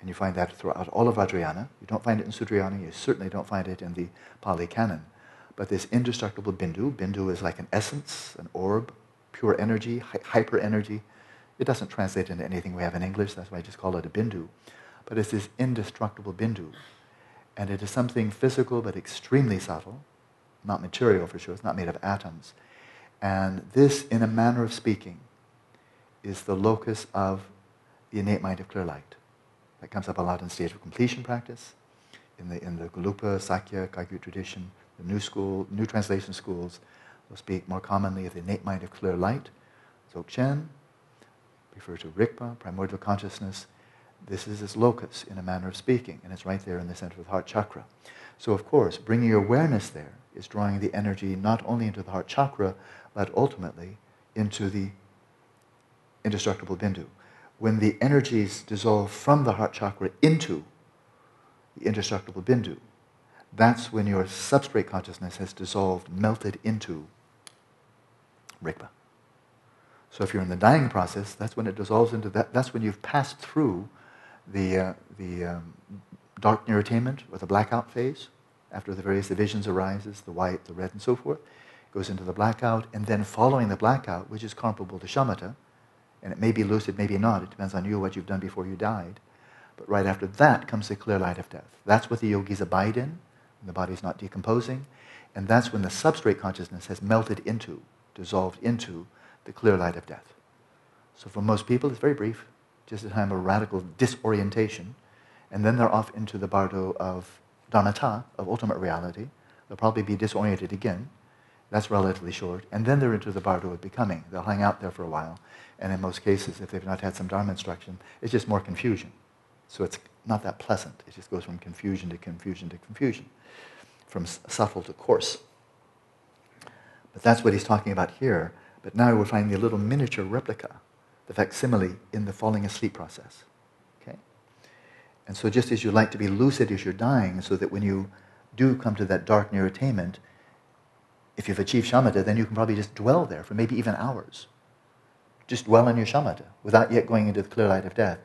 And you find that throughout all of Vajrayana. You don't find it in Sutrayana, you certainly don't find it in the Pali Canon. But this indestructible bindu, bindu is like an essence, an orb, pure energy, hy- hyper energy. It doesn't translate into anything we have in English, that's why I just call it a bindu. But it's this indestructible bindu and it is something physical but extremely subtle, not material for sure, it's not made of atoms. And this, in a manner of speaking, is the locus of the innate mind of clear light. That comes up a lot in stage of completion practice, in the, in the Gelugpa, Sakya, Kagyu tradition, the new school, new translation schools will speak more commonly of the innate mind of clear light, Dzogchen, refer to Rigpa, primordial consciousness, this is its locus, in a manner of speaking, and it's right there in the center of the heart chakra. So, of course, bringing your awareness there is drawing the energy not only into the heart chakra, but ultimately into the indestructible bindu. When the energies dissolve from the heart chakra into the indestructible bindu, that's when your substrate consciousness has dissolved, melted into Rigpa. So if you're in the dying process, that's when it dissolves into that. That's when you've passed through the, uh, the um, dark near attainment or the blackout phase, after the various divisions arises, the white, the red, and so forth, goes into the blackout, and then following the blackout, which is comparable to shamatha, and it may be lucid, maybe not, it depends on you what you've done before you died. But right after that comes the clear light of death. That's what the yogis abide in, when the body's not decomposing, and that's when the substrate consciousness has melted into, dissolved into the clear light of death. So for most people, it's very brief just a time of radical disorientation. And then they're off into the bardo of dharmata, of ultimate reality. They'll probably be disoriented again. That's relatively short. And then they're into the bardo of becoming. They'll hang out there for a while. And in most cases, if they've not had some dharma instruction, it's just more confusion. So it's not that pleasant. It just goes from confusion to confusion to confusion, from subtle to coarse. But that's what he's talking about here. But now we're finding a little miniature replica the facsimile in the falling asleep process. Okay? And so just as you like to be lucid as you're dying, so that when you do come to that dark near attainment, if you've achieved shamatha, then you can probably just dwell there for maybe even hours. Just dwell in your shamatha without yet going into the clear light of death.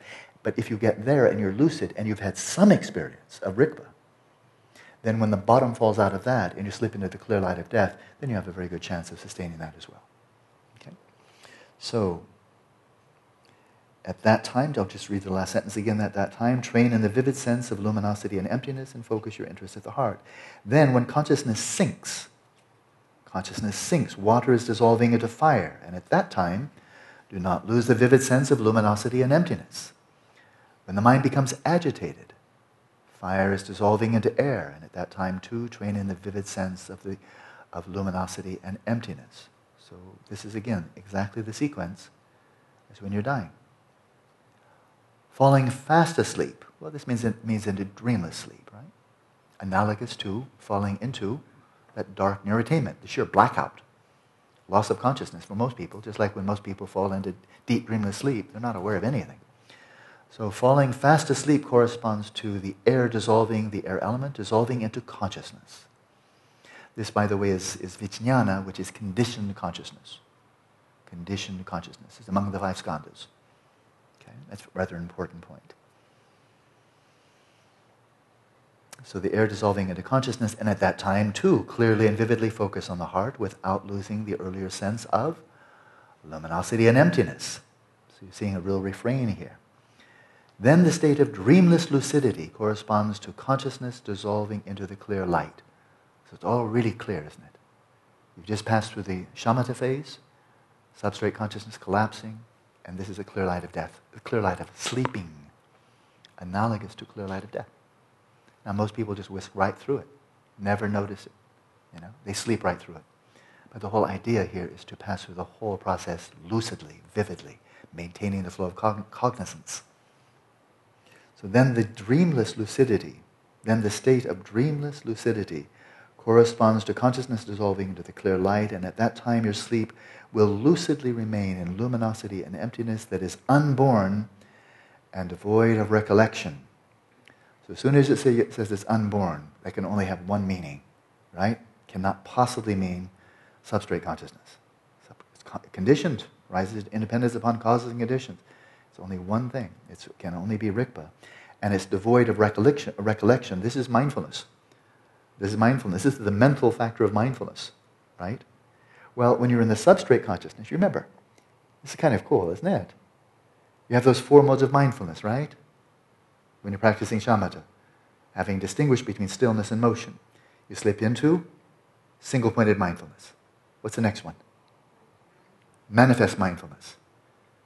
But if you get there and you're lucid and you've had some experience of rigpa, then when the bottom falls out of that and you slip into the clear light of death, then you have a very good chance of sustaining that as well. Okay? So, at that time, I'll just read the last sentence again. At that time, train in the vivid sense of luminosity and emptiness and focus your interest at the heart. Then, when consciousness sinks, consciousness sinks. Water is dissolving into fire. And at that time, do not lose the vivid sense of luminosity and emptiness. When the mind becomes agitated, fire is dissolving into air. And at that time, too, train in the vivid sense of, the, of luminosity and emptiness. So this is, again, exactly the sequence as when you're dying. Falling fast asleep. Well, this means, it means into dreamless sleep, right? Analogous to falling into that dark near attainment, the sheer blackout, loss of consciousness for most people, just like when most people fall into deep dreamless sleep, they're not aware of anything. So falling fast asleep corresponds to the air dissolving, the air element dissolving into consciousness. This, by the way, is, is vijnana, which is conditioned consciousness. Conditioned consciousness is among the five skandhas. Okay? That's a rather important point. So the air dissolving into consciousness, and at that time, too, clearly and vividly focus on the heart without losing the earlier sense of luminosity and emptiness. So you're seeing a real refrain here. Then the state of dreamless lucidity corresponds to consciousness dissolving into the clear light. So it's all really clear, isn't it? You've just passed through the shamatha phase, substrate consciousness collapsing, and this is a clear light of death, a clear light of sleeping, analogous to clear light of death. Now, most people just whisk right through it, never notice it. You know, they sleep right through it. But the whole idea here is to pass through the whole process lucidly, vividly, maintaining the flow of cogn- cognizance. So then the dreamless lucidity, then the state of dreamless lucidity corresponds to consciousness dissolving into the clear light, and at that time your sleep will lucidly remain in luminosity and emptiness that is unborn and devoid of recollection. So as soon as it, says it's unborn, that can only have one meaning, right? Cannot possibly mean substrate consciousness. It's conditioned, rises to independence upon causes and conditions. It's only one thing. It can only be rigpa. And it's devoid of recollection. recollection. This is mindfulness. This is mindfulness. This is the mental factor of mindfulness, right? Well, when you're in the substrate consciousness, you remember, this is kind of cool, isn't it? You have those four modes of mindfulness, right? When you're practicing shamatha, having distinguished between stillness and motion. You slip into single pointed mindfulness. What's the next one? Manifest mindfulness.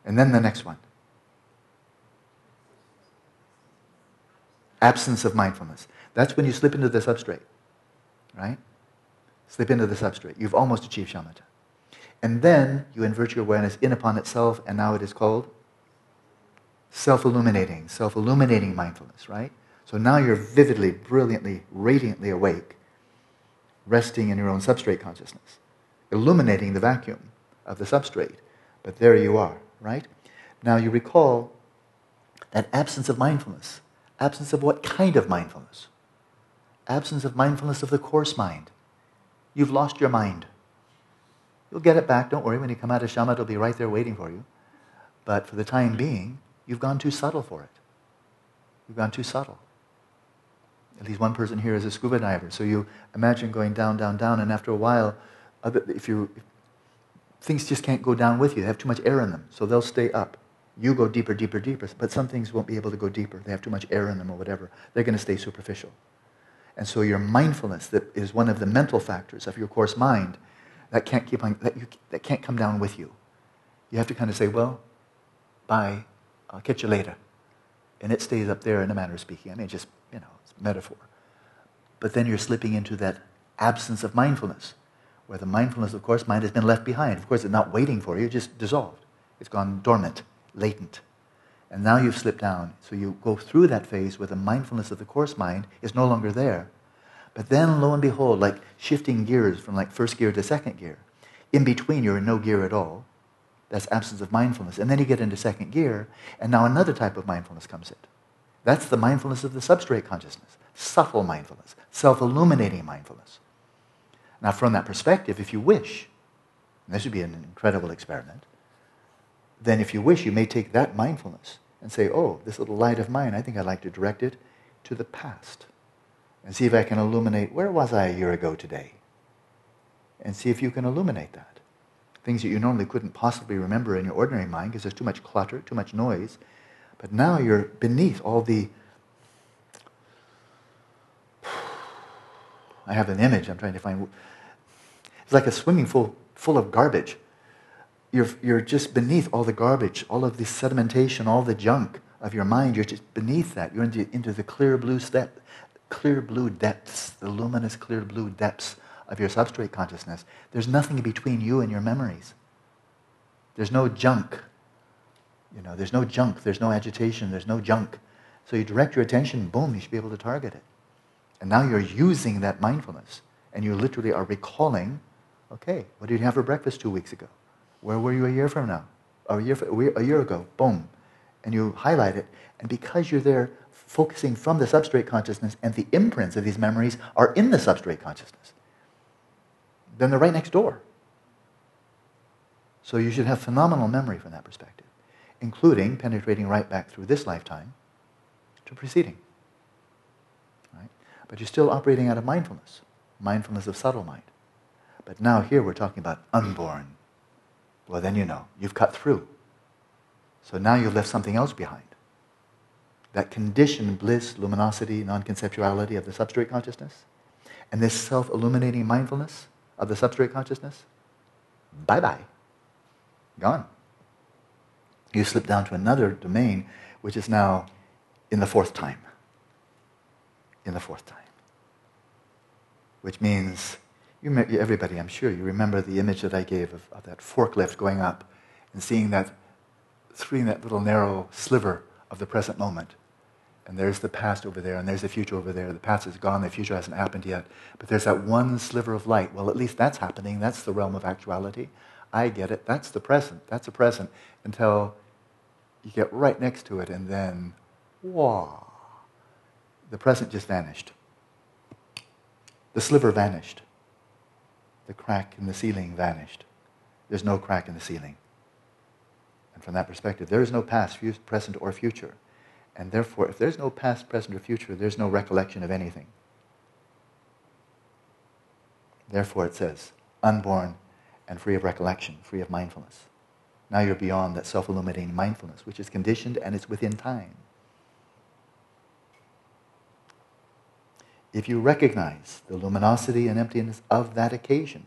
And then the next one. Absence of mindfulness. That's when you slip into the substrate, right? slip into the substrate. You've almost achieved shamatha. And then you invert your awareness in upon itself, and now it is called self illuminating, self illuminating mindfulness, right? So now you're vividly, brilliantly, radiantly awake, resting in your own substrate consciousness, illuminating the vacuum of the substrate. But there you are, right? Now you recall that absence of mindfulness. Absence of what kind of mindfulness? Absence of mindfulness of the coarse mind You've lost your mind. You'll get it back, don't worry. When you come out of Shama, it'll be right there waiting for you. But for the time being, you've gone too subtle for it. You've gone too subtle. At least one person here is a scuba diver. So you imagine going down, down, down, and after a while, if you things just can't go down with you. They have too much air in them, so they'll stay up. You go deeper, deeper, deeper, but some things won't be able to go deeper. They have too much air in them or whatever. They're going to stay superficial. And so your mindfulness, that is one of the mental factors of your coarse mind, that can't, keep on, that, you, that can't come down with you. You have to kind of say, well, bye, I'll catch you later. And it stays up there in a manner of speaking. I mean, just, you know, it's metaphor. But then you're slipping into that absence of mindfulness, where the mindfulness, of course, mind has been left behind. Of course, it's not waiting for you, it's just dissolved. It's gone dormant, latent. And now you've slipped down. So you go through that phase where the mindfulness of the coarse mind is no longer there. But then, lo and behold, like shifting gears from like first gear to second gear, in between you're in no gear at all. That's absence of mindfulness. And then you get into second gear, and now another type of mindfulness comes in. That's the mindfulness of the substrate consciousness, subtle mindfulness, self illuminating mindfulness. Now, from that perspective, if you wish, and this would be an incredible experiment, then if you wish, you may take that mindfulness and say, oh, this little light of mine, I think I'd like to direct it to the past and see if I can illuminate where was I a year ago today? And see if you can illuminate that. Things that you normally couldn't possibly remember in your ordinary mind because there's too much clutter, too much noise. But now you're beneath all the. I have an image I'm trying to find. It's like a swimming pool full of garbage. You're, you're just beneath all the garbage, all of the sedimentation, all the junk of your mind. You're just beneath that. You're into, into the clear blue step, clear blue depths, the luminous clear blue depths of your substrate consciousness. There's nothing between you and your memories. There's no junk. You know, there's no junk, there's no agitation, there's no junk. So you direct your attention, boom, you should be able to target it. And now you're using that mindfulness. And you literally are recalling, okay, what did you have for breakfast two weeks ago? Where were you a year from now? a year, a year ago, boom. And you highlight it. And because you're there focusing from the substrate consciousness and the imprints of these memories are in the substrate consciousness, then they're right next door. So you should have phenomenal memory from that perspective, including penetrating right back through this lifetime to preceding. Right? But you're still operating out of mindfulness, mindfulness of subtle mind. But now here we're talking about unborn. Well, then you know, you've cut through. So now you've left something else behind that conditioned bliss, luminosity, non conceptuality of the substrate consciousness, and this self illuminating mindfulness of the substrate consciousness, bye bye. Gone. You slip down to another domain, which is now in the fourth time. In the fourth time. Which means, you, everybody, I'm sure, you remember the image that I gave of, of that forklift going up and seeing that, through that little narrow sliver of the present moment and there's the past over there, and there's the future over there. The past is gone, the future hasn't happened yet. But there's that one sliver of light. Well, at least that's happening. That's the realm of actuality. I get it. That's the present. That's a present until you get right next to it, and then, wow, the present just vanished. The sliver vanished. The crack in the ceiling vanished. There's no crack in the ceiling. And from that perspective, there is no past, present, or future. And therefore, if there's no past, present, or future, there's no recollection of anything. Therefore, it says, unborn and free of recollection, free of mindfulness. Now you're beyond that self illuminating mindfulness, which is conditioned and it's within time. If you recognize the luminosity and emptiness of that occasion,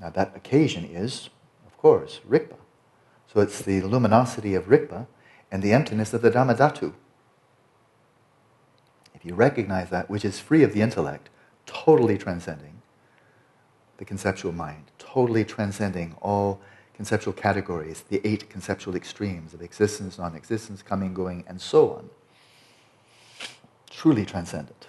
now that occasion is, of course, Rigpa. So it's the luminosity of Rigpa and the emptiness of the Dharmadhatu. If you recognize that, which is free of the intellect, totally transcending the conceptual mind, totally transcending all conceptual categories, the eight conceptual extremes of existence, non existence, coming, going, and so on, truly transcendent.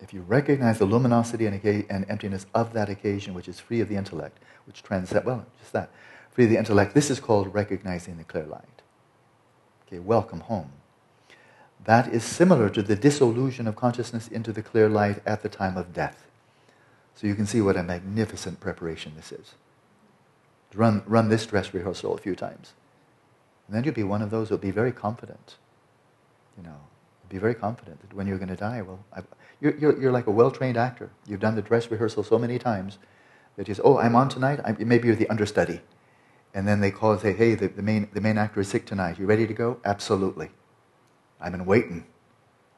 If you recognize the luminosity and, emptiness of that occasion, which is free of the intellect, which transcends, well, just that, free of the intellect, this is called recognizing the clear light. Okay, welcome home. That is similar to the dissolution of consciousness into the clear light at the time of death. So you can see what a magnificent preparation this is. Run, run this dress rehearsal a few times. And then you'll be one of those who'll be very confident. You know, be very confident that when you're going to die, well, you're, you're, you're, like a well-trained actor. You've done the dress rehearsal so many times that you say, oh, I'm on tonight. I, maybe you're the understudy. And then they call and say, hey, the, the, main, the main actor is sick tonight. You ready to go? Absolutely. I've been waiting.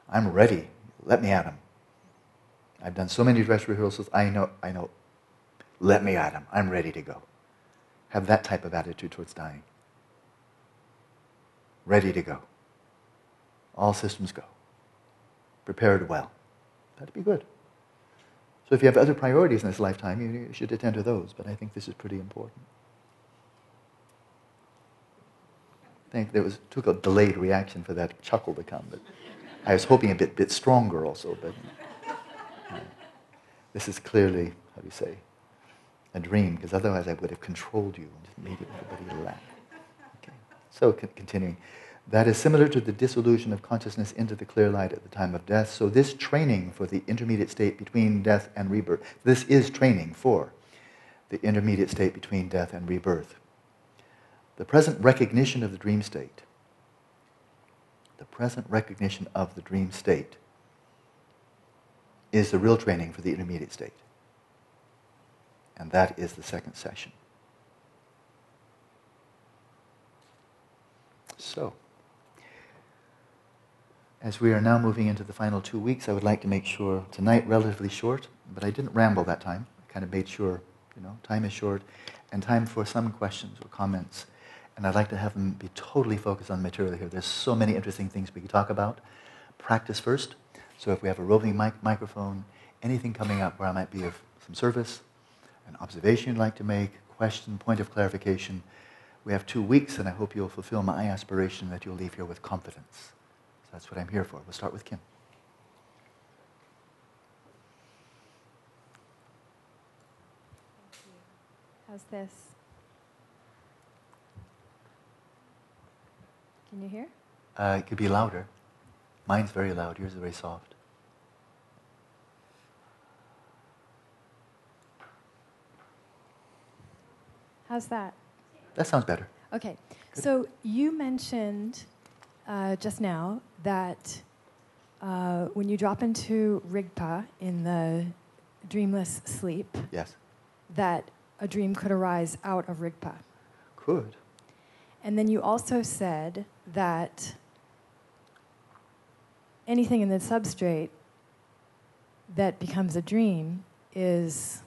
I'm ready. Let me at him. I've done so many dress rehearsals. I know, I know. Let me at him. I'm ready to go. Have that type of attitude towards dying. Ready to go. All systems go. Prepared well. That'd be good. So if you have other priorities in this lifetime, you should attend to those. But I think this is pretty important. I think there was took a delayed reaction for that chuckle to come, but I was hoping a bit bit stronger also. But uh, this is clearly how do you say a dream, because otherwise I would have controlled you and just made everybody laugh. Okay. So c- continuing. That is similar to the dissolution of consciousness into the clear light at the time of death. So, this training for the intermediate state between death and rebirth, this is training for the intermediate state between death and rebirth the present recognition of the dream state, the present recognition of the dream state is the real training for the intermediate state. And that is the second session. So, As we are now moving into the final two weeks, I would like to make sure tonight relatively short, but I didn't ramble that time. I kind of made sure, you know, time is short, and time for some questions or comments. And I'd like to have them be totally focused on material here. There's so many interesting things we could talk about. Practice first. So if we have a roving mic- microphone, anything coming up where I might be of some service, an observation you'd like to make, question, point of clarification, we have two weeks, and I hope you'll fulfill my aspiration that you'll leave here with confidence. So that's what I'm here for. We'll start with Kim. How's this? Can you hear? Uh, it could be louder. Mine's very loud. Yours is very soft. How's that? That sounds better. Okay. Good. So you mentioned uh, just now that uh, when you drop into Rigpa in the dreamless sleep, Yes. that a dream could arise out of Rigpa. Could. And then you also said that anything in the substrate that becomes a dream is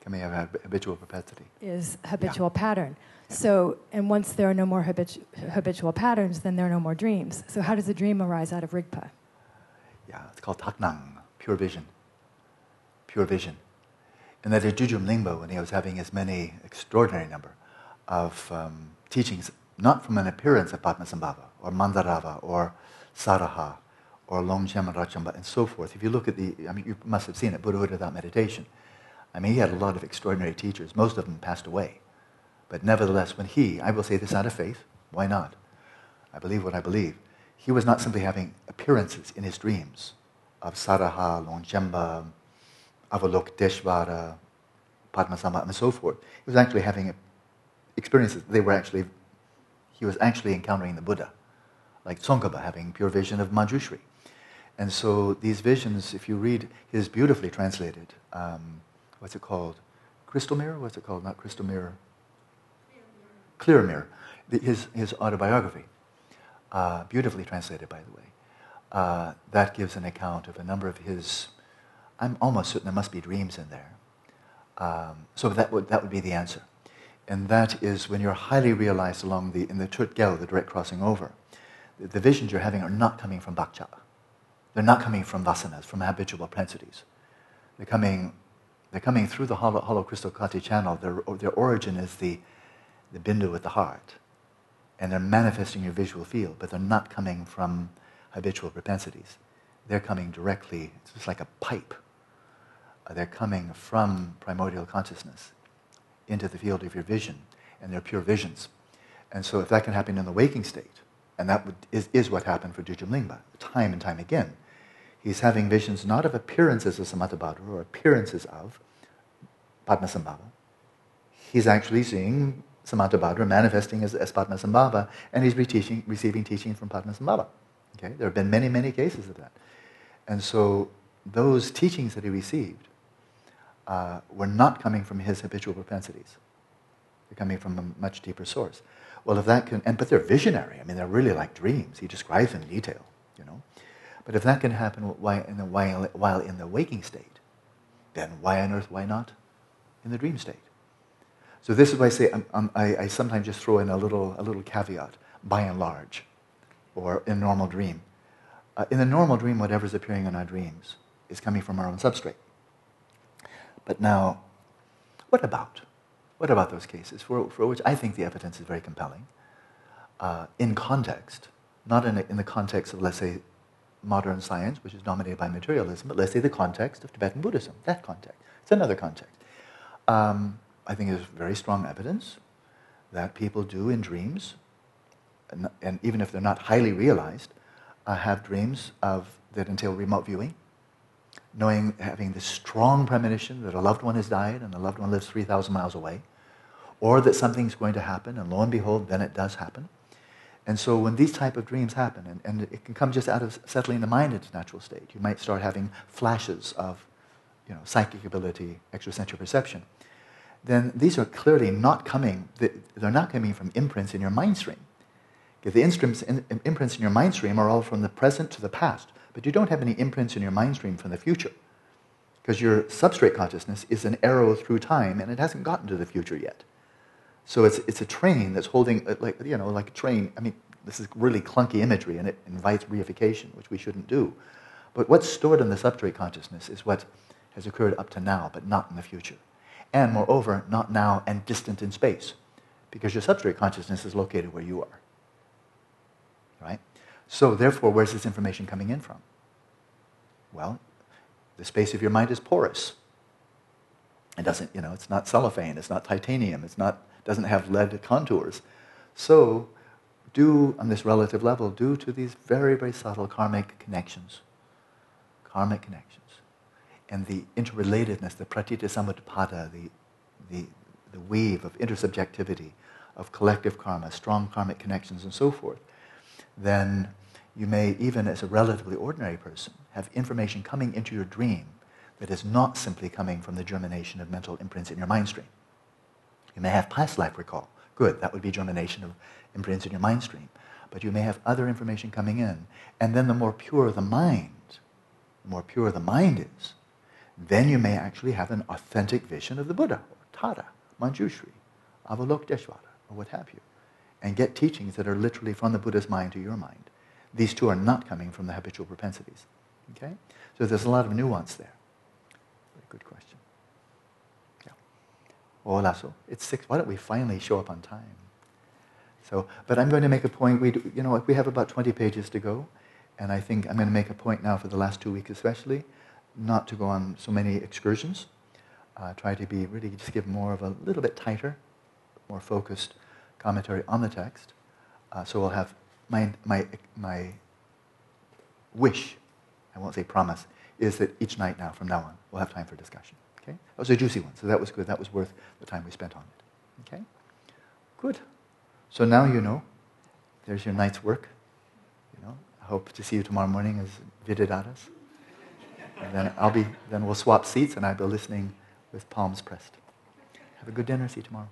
Can we have habitual propensity? is habitual pattern. So, and once there are no more habitu- habitual patterns, then there are no more dreams. So, how does a dream arise out of Rigpa? Yeah, it's called dagnang, pure vision. Pure vision. And that is Dudjom Lingpa, when he was having his many extraordinary number of um, teachings, not from an appearance of Padmasambhava, or Mandarava, or Saraha, or Longchenpa Rabjampa, and so forth. If you look at the, I mean, you must have seen it, Buddhahood without meditation. I mean, he had a lot of extraordinary teachers. Most of them passed away. But nevertheless, when he, I will say this out of faith, why not? I believe what I believe. He was not simply having appearances in his dreams of Saraha, Longchenpa, Avalokiteshvara, Padmasambhava, and so forth. He was actually having experiences. They were actually, he was actually encountering the Buddha, like Tsongkhapa having pure vision of Manjushri. And so these visions, if you read his beautifully translated, um, what's it called? Crystal Mirror? What's it called? Not Crystal Mirror. Clear Mirror. The- His, his autobiography, uh, beautifully translated, by the way. Uh, that gives an account of a number of his, I'm almost certain there must be dreams in there. Um, so that would, that would be the answer. And that is when you're highly realized along the, in the Tögal, the direct crossing over, the, the visions you're having are not coming from Bhakcha. They're not coming from vasanas, from habitual propensities. They're coming, they're coming through the hollow, hollow crystal kati channel. Their, their origin is the, the bindu with the heart. And they're manifesting your visual field, but they're not coming from habitual propensities. They're coming directly, it's just like a pipe. Uh, they're coming from primordial consciousness into the field of your vision, and they're pure visions. And so if that can happen in the waking state, and that would, is, is what happened for Dudjom Lingpa, time and time again, he's having visions not of appearances of Samantabhadra or appearances of Padmasambhava. He's actually seeing Samantabhadra manifesting as, as Padmasambhava, and he's receiving teaching from Padmasambhava. Okay? There have been many, many cases of that. And so those teachings that he received uh, were not coming from his habitual propensities. They're coming from a much deeper source. Well, if that can, and but they're visionary. I mean, they're really like dreams. He describes them in detail, you know. But if that can happen while in the, while, while in the waking state, then why on earth, why not in the dream state? So this is why I say um, um, I, I sometimes just throw in a little, a little caveat, by and large, or in normal dream. Uh, in the normal dream, whatever's appearing in our dreams is coming from our own substrate. But now, what about? What about those cases for, for which I think the evidence is very compelling? Uh, in context, not in, a, in the context of, let's say, modern science, which is dominated by materialism, but let's say the context of Tibetan Buddhism, that context. It's another context. Um, I think there's very strong evidence that people do in dreams, and, and even if they're not highly realized, uh, have dreams of that entail remote viewing, knowing, having this strong premonition that a loved one has died and a loved one lives 3,000 miles away, or that something's going to happen, and lo and behold, then it does happen. And so when these type of dreams happen, and, and it can come just out of settling the mind into natural state, you might start having flashes of you know, psychic ability, extrasensory perception, then these are clearly not coming, they're not coming from imprints in your mind stream. The imprints in your mind stream are all from the present to the past, but you don't have any imprints in your mind stream from the future. Because your substrate consciousness is an arrow through time and it hasn't gotten to the future yet. So it's, it's a train that's holding, uh, like, you know, like a train. I mean, this is really clunky imagery and it invites reification, which we shouldn't do. But what's stored in the substrate consciousness is what has occurred up to now, but not in the future. And moreover, not now and distant in space, because your substrate consciousness is located where you are. Right? So, therefore, where's this information coming in from? Well, the space of your mind is porous. It doesn't, you know, it's not cellophane, it's not titanium, it's not, doesn't have lead contours. So, due on this relative level, due to these very, very subtle karmic connections, karmic connections, and the interrelatedness, the pratitya samutpada, the, the, the weave of intersubjectivity, of collective karma, strong karmic connections, and so forth, then you may, even as a relatively ordinary person, have information coming into your dream that is not simply coming from the germination of mental imprints in your mind stream. You may have past life recall. Good, that would be germination of imprints in your mind stream. But you may have other information coming in. And then the more pure the mind, the more pure the mind is, then you may actually have an authentic vision of the Buddha, or Tara, Manjushri, Avalokiteshvara, or what have you, and get teachings that are literally from the Buddha's mind to your mind. These two are not coming from the habitual propensities. Okay? So there's a lot of nuance there. Good question. Yeah. Hola, so it's six. Why don't we finally show up on time? So, but I'm going to make a point. We, do, you know, we have about 20 pages to go, and I think I'm going to make a point now for the last two weeks, especially, not to go on so many excursions. Uh, try to be really just give more of a little bit tighter, more focused commentary on the text. Uh, so we'll have my, my, my wish, I won't say promise, is that each night now, from now on, we'll have time for discussion. Okay? That was a juicy one, so that was good. That was worth the time we spent on it. Okay? Good. So now you know. There's your night's work. You know, I hope to see you tomorrow morning as Vidyadharas. And then I'll be then we'll swap seats and I'll be listening with palms pressed. Have a good dinner. See you tomorrow.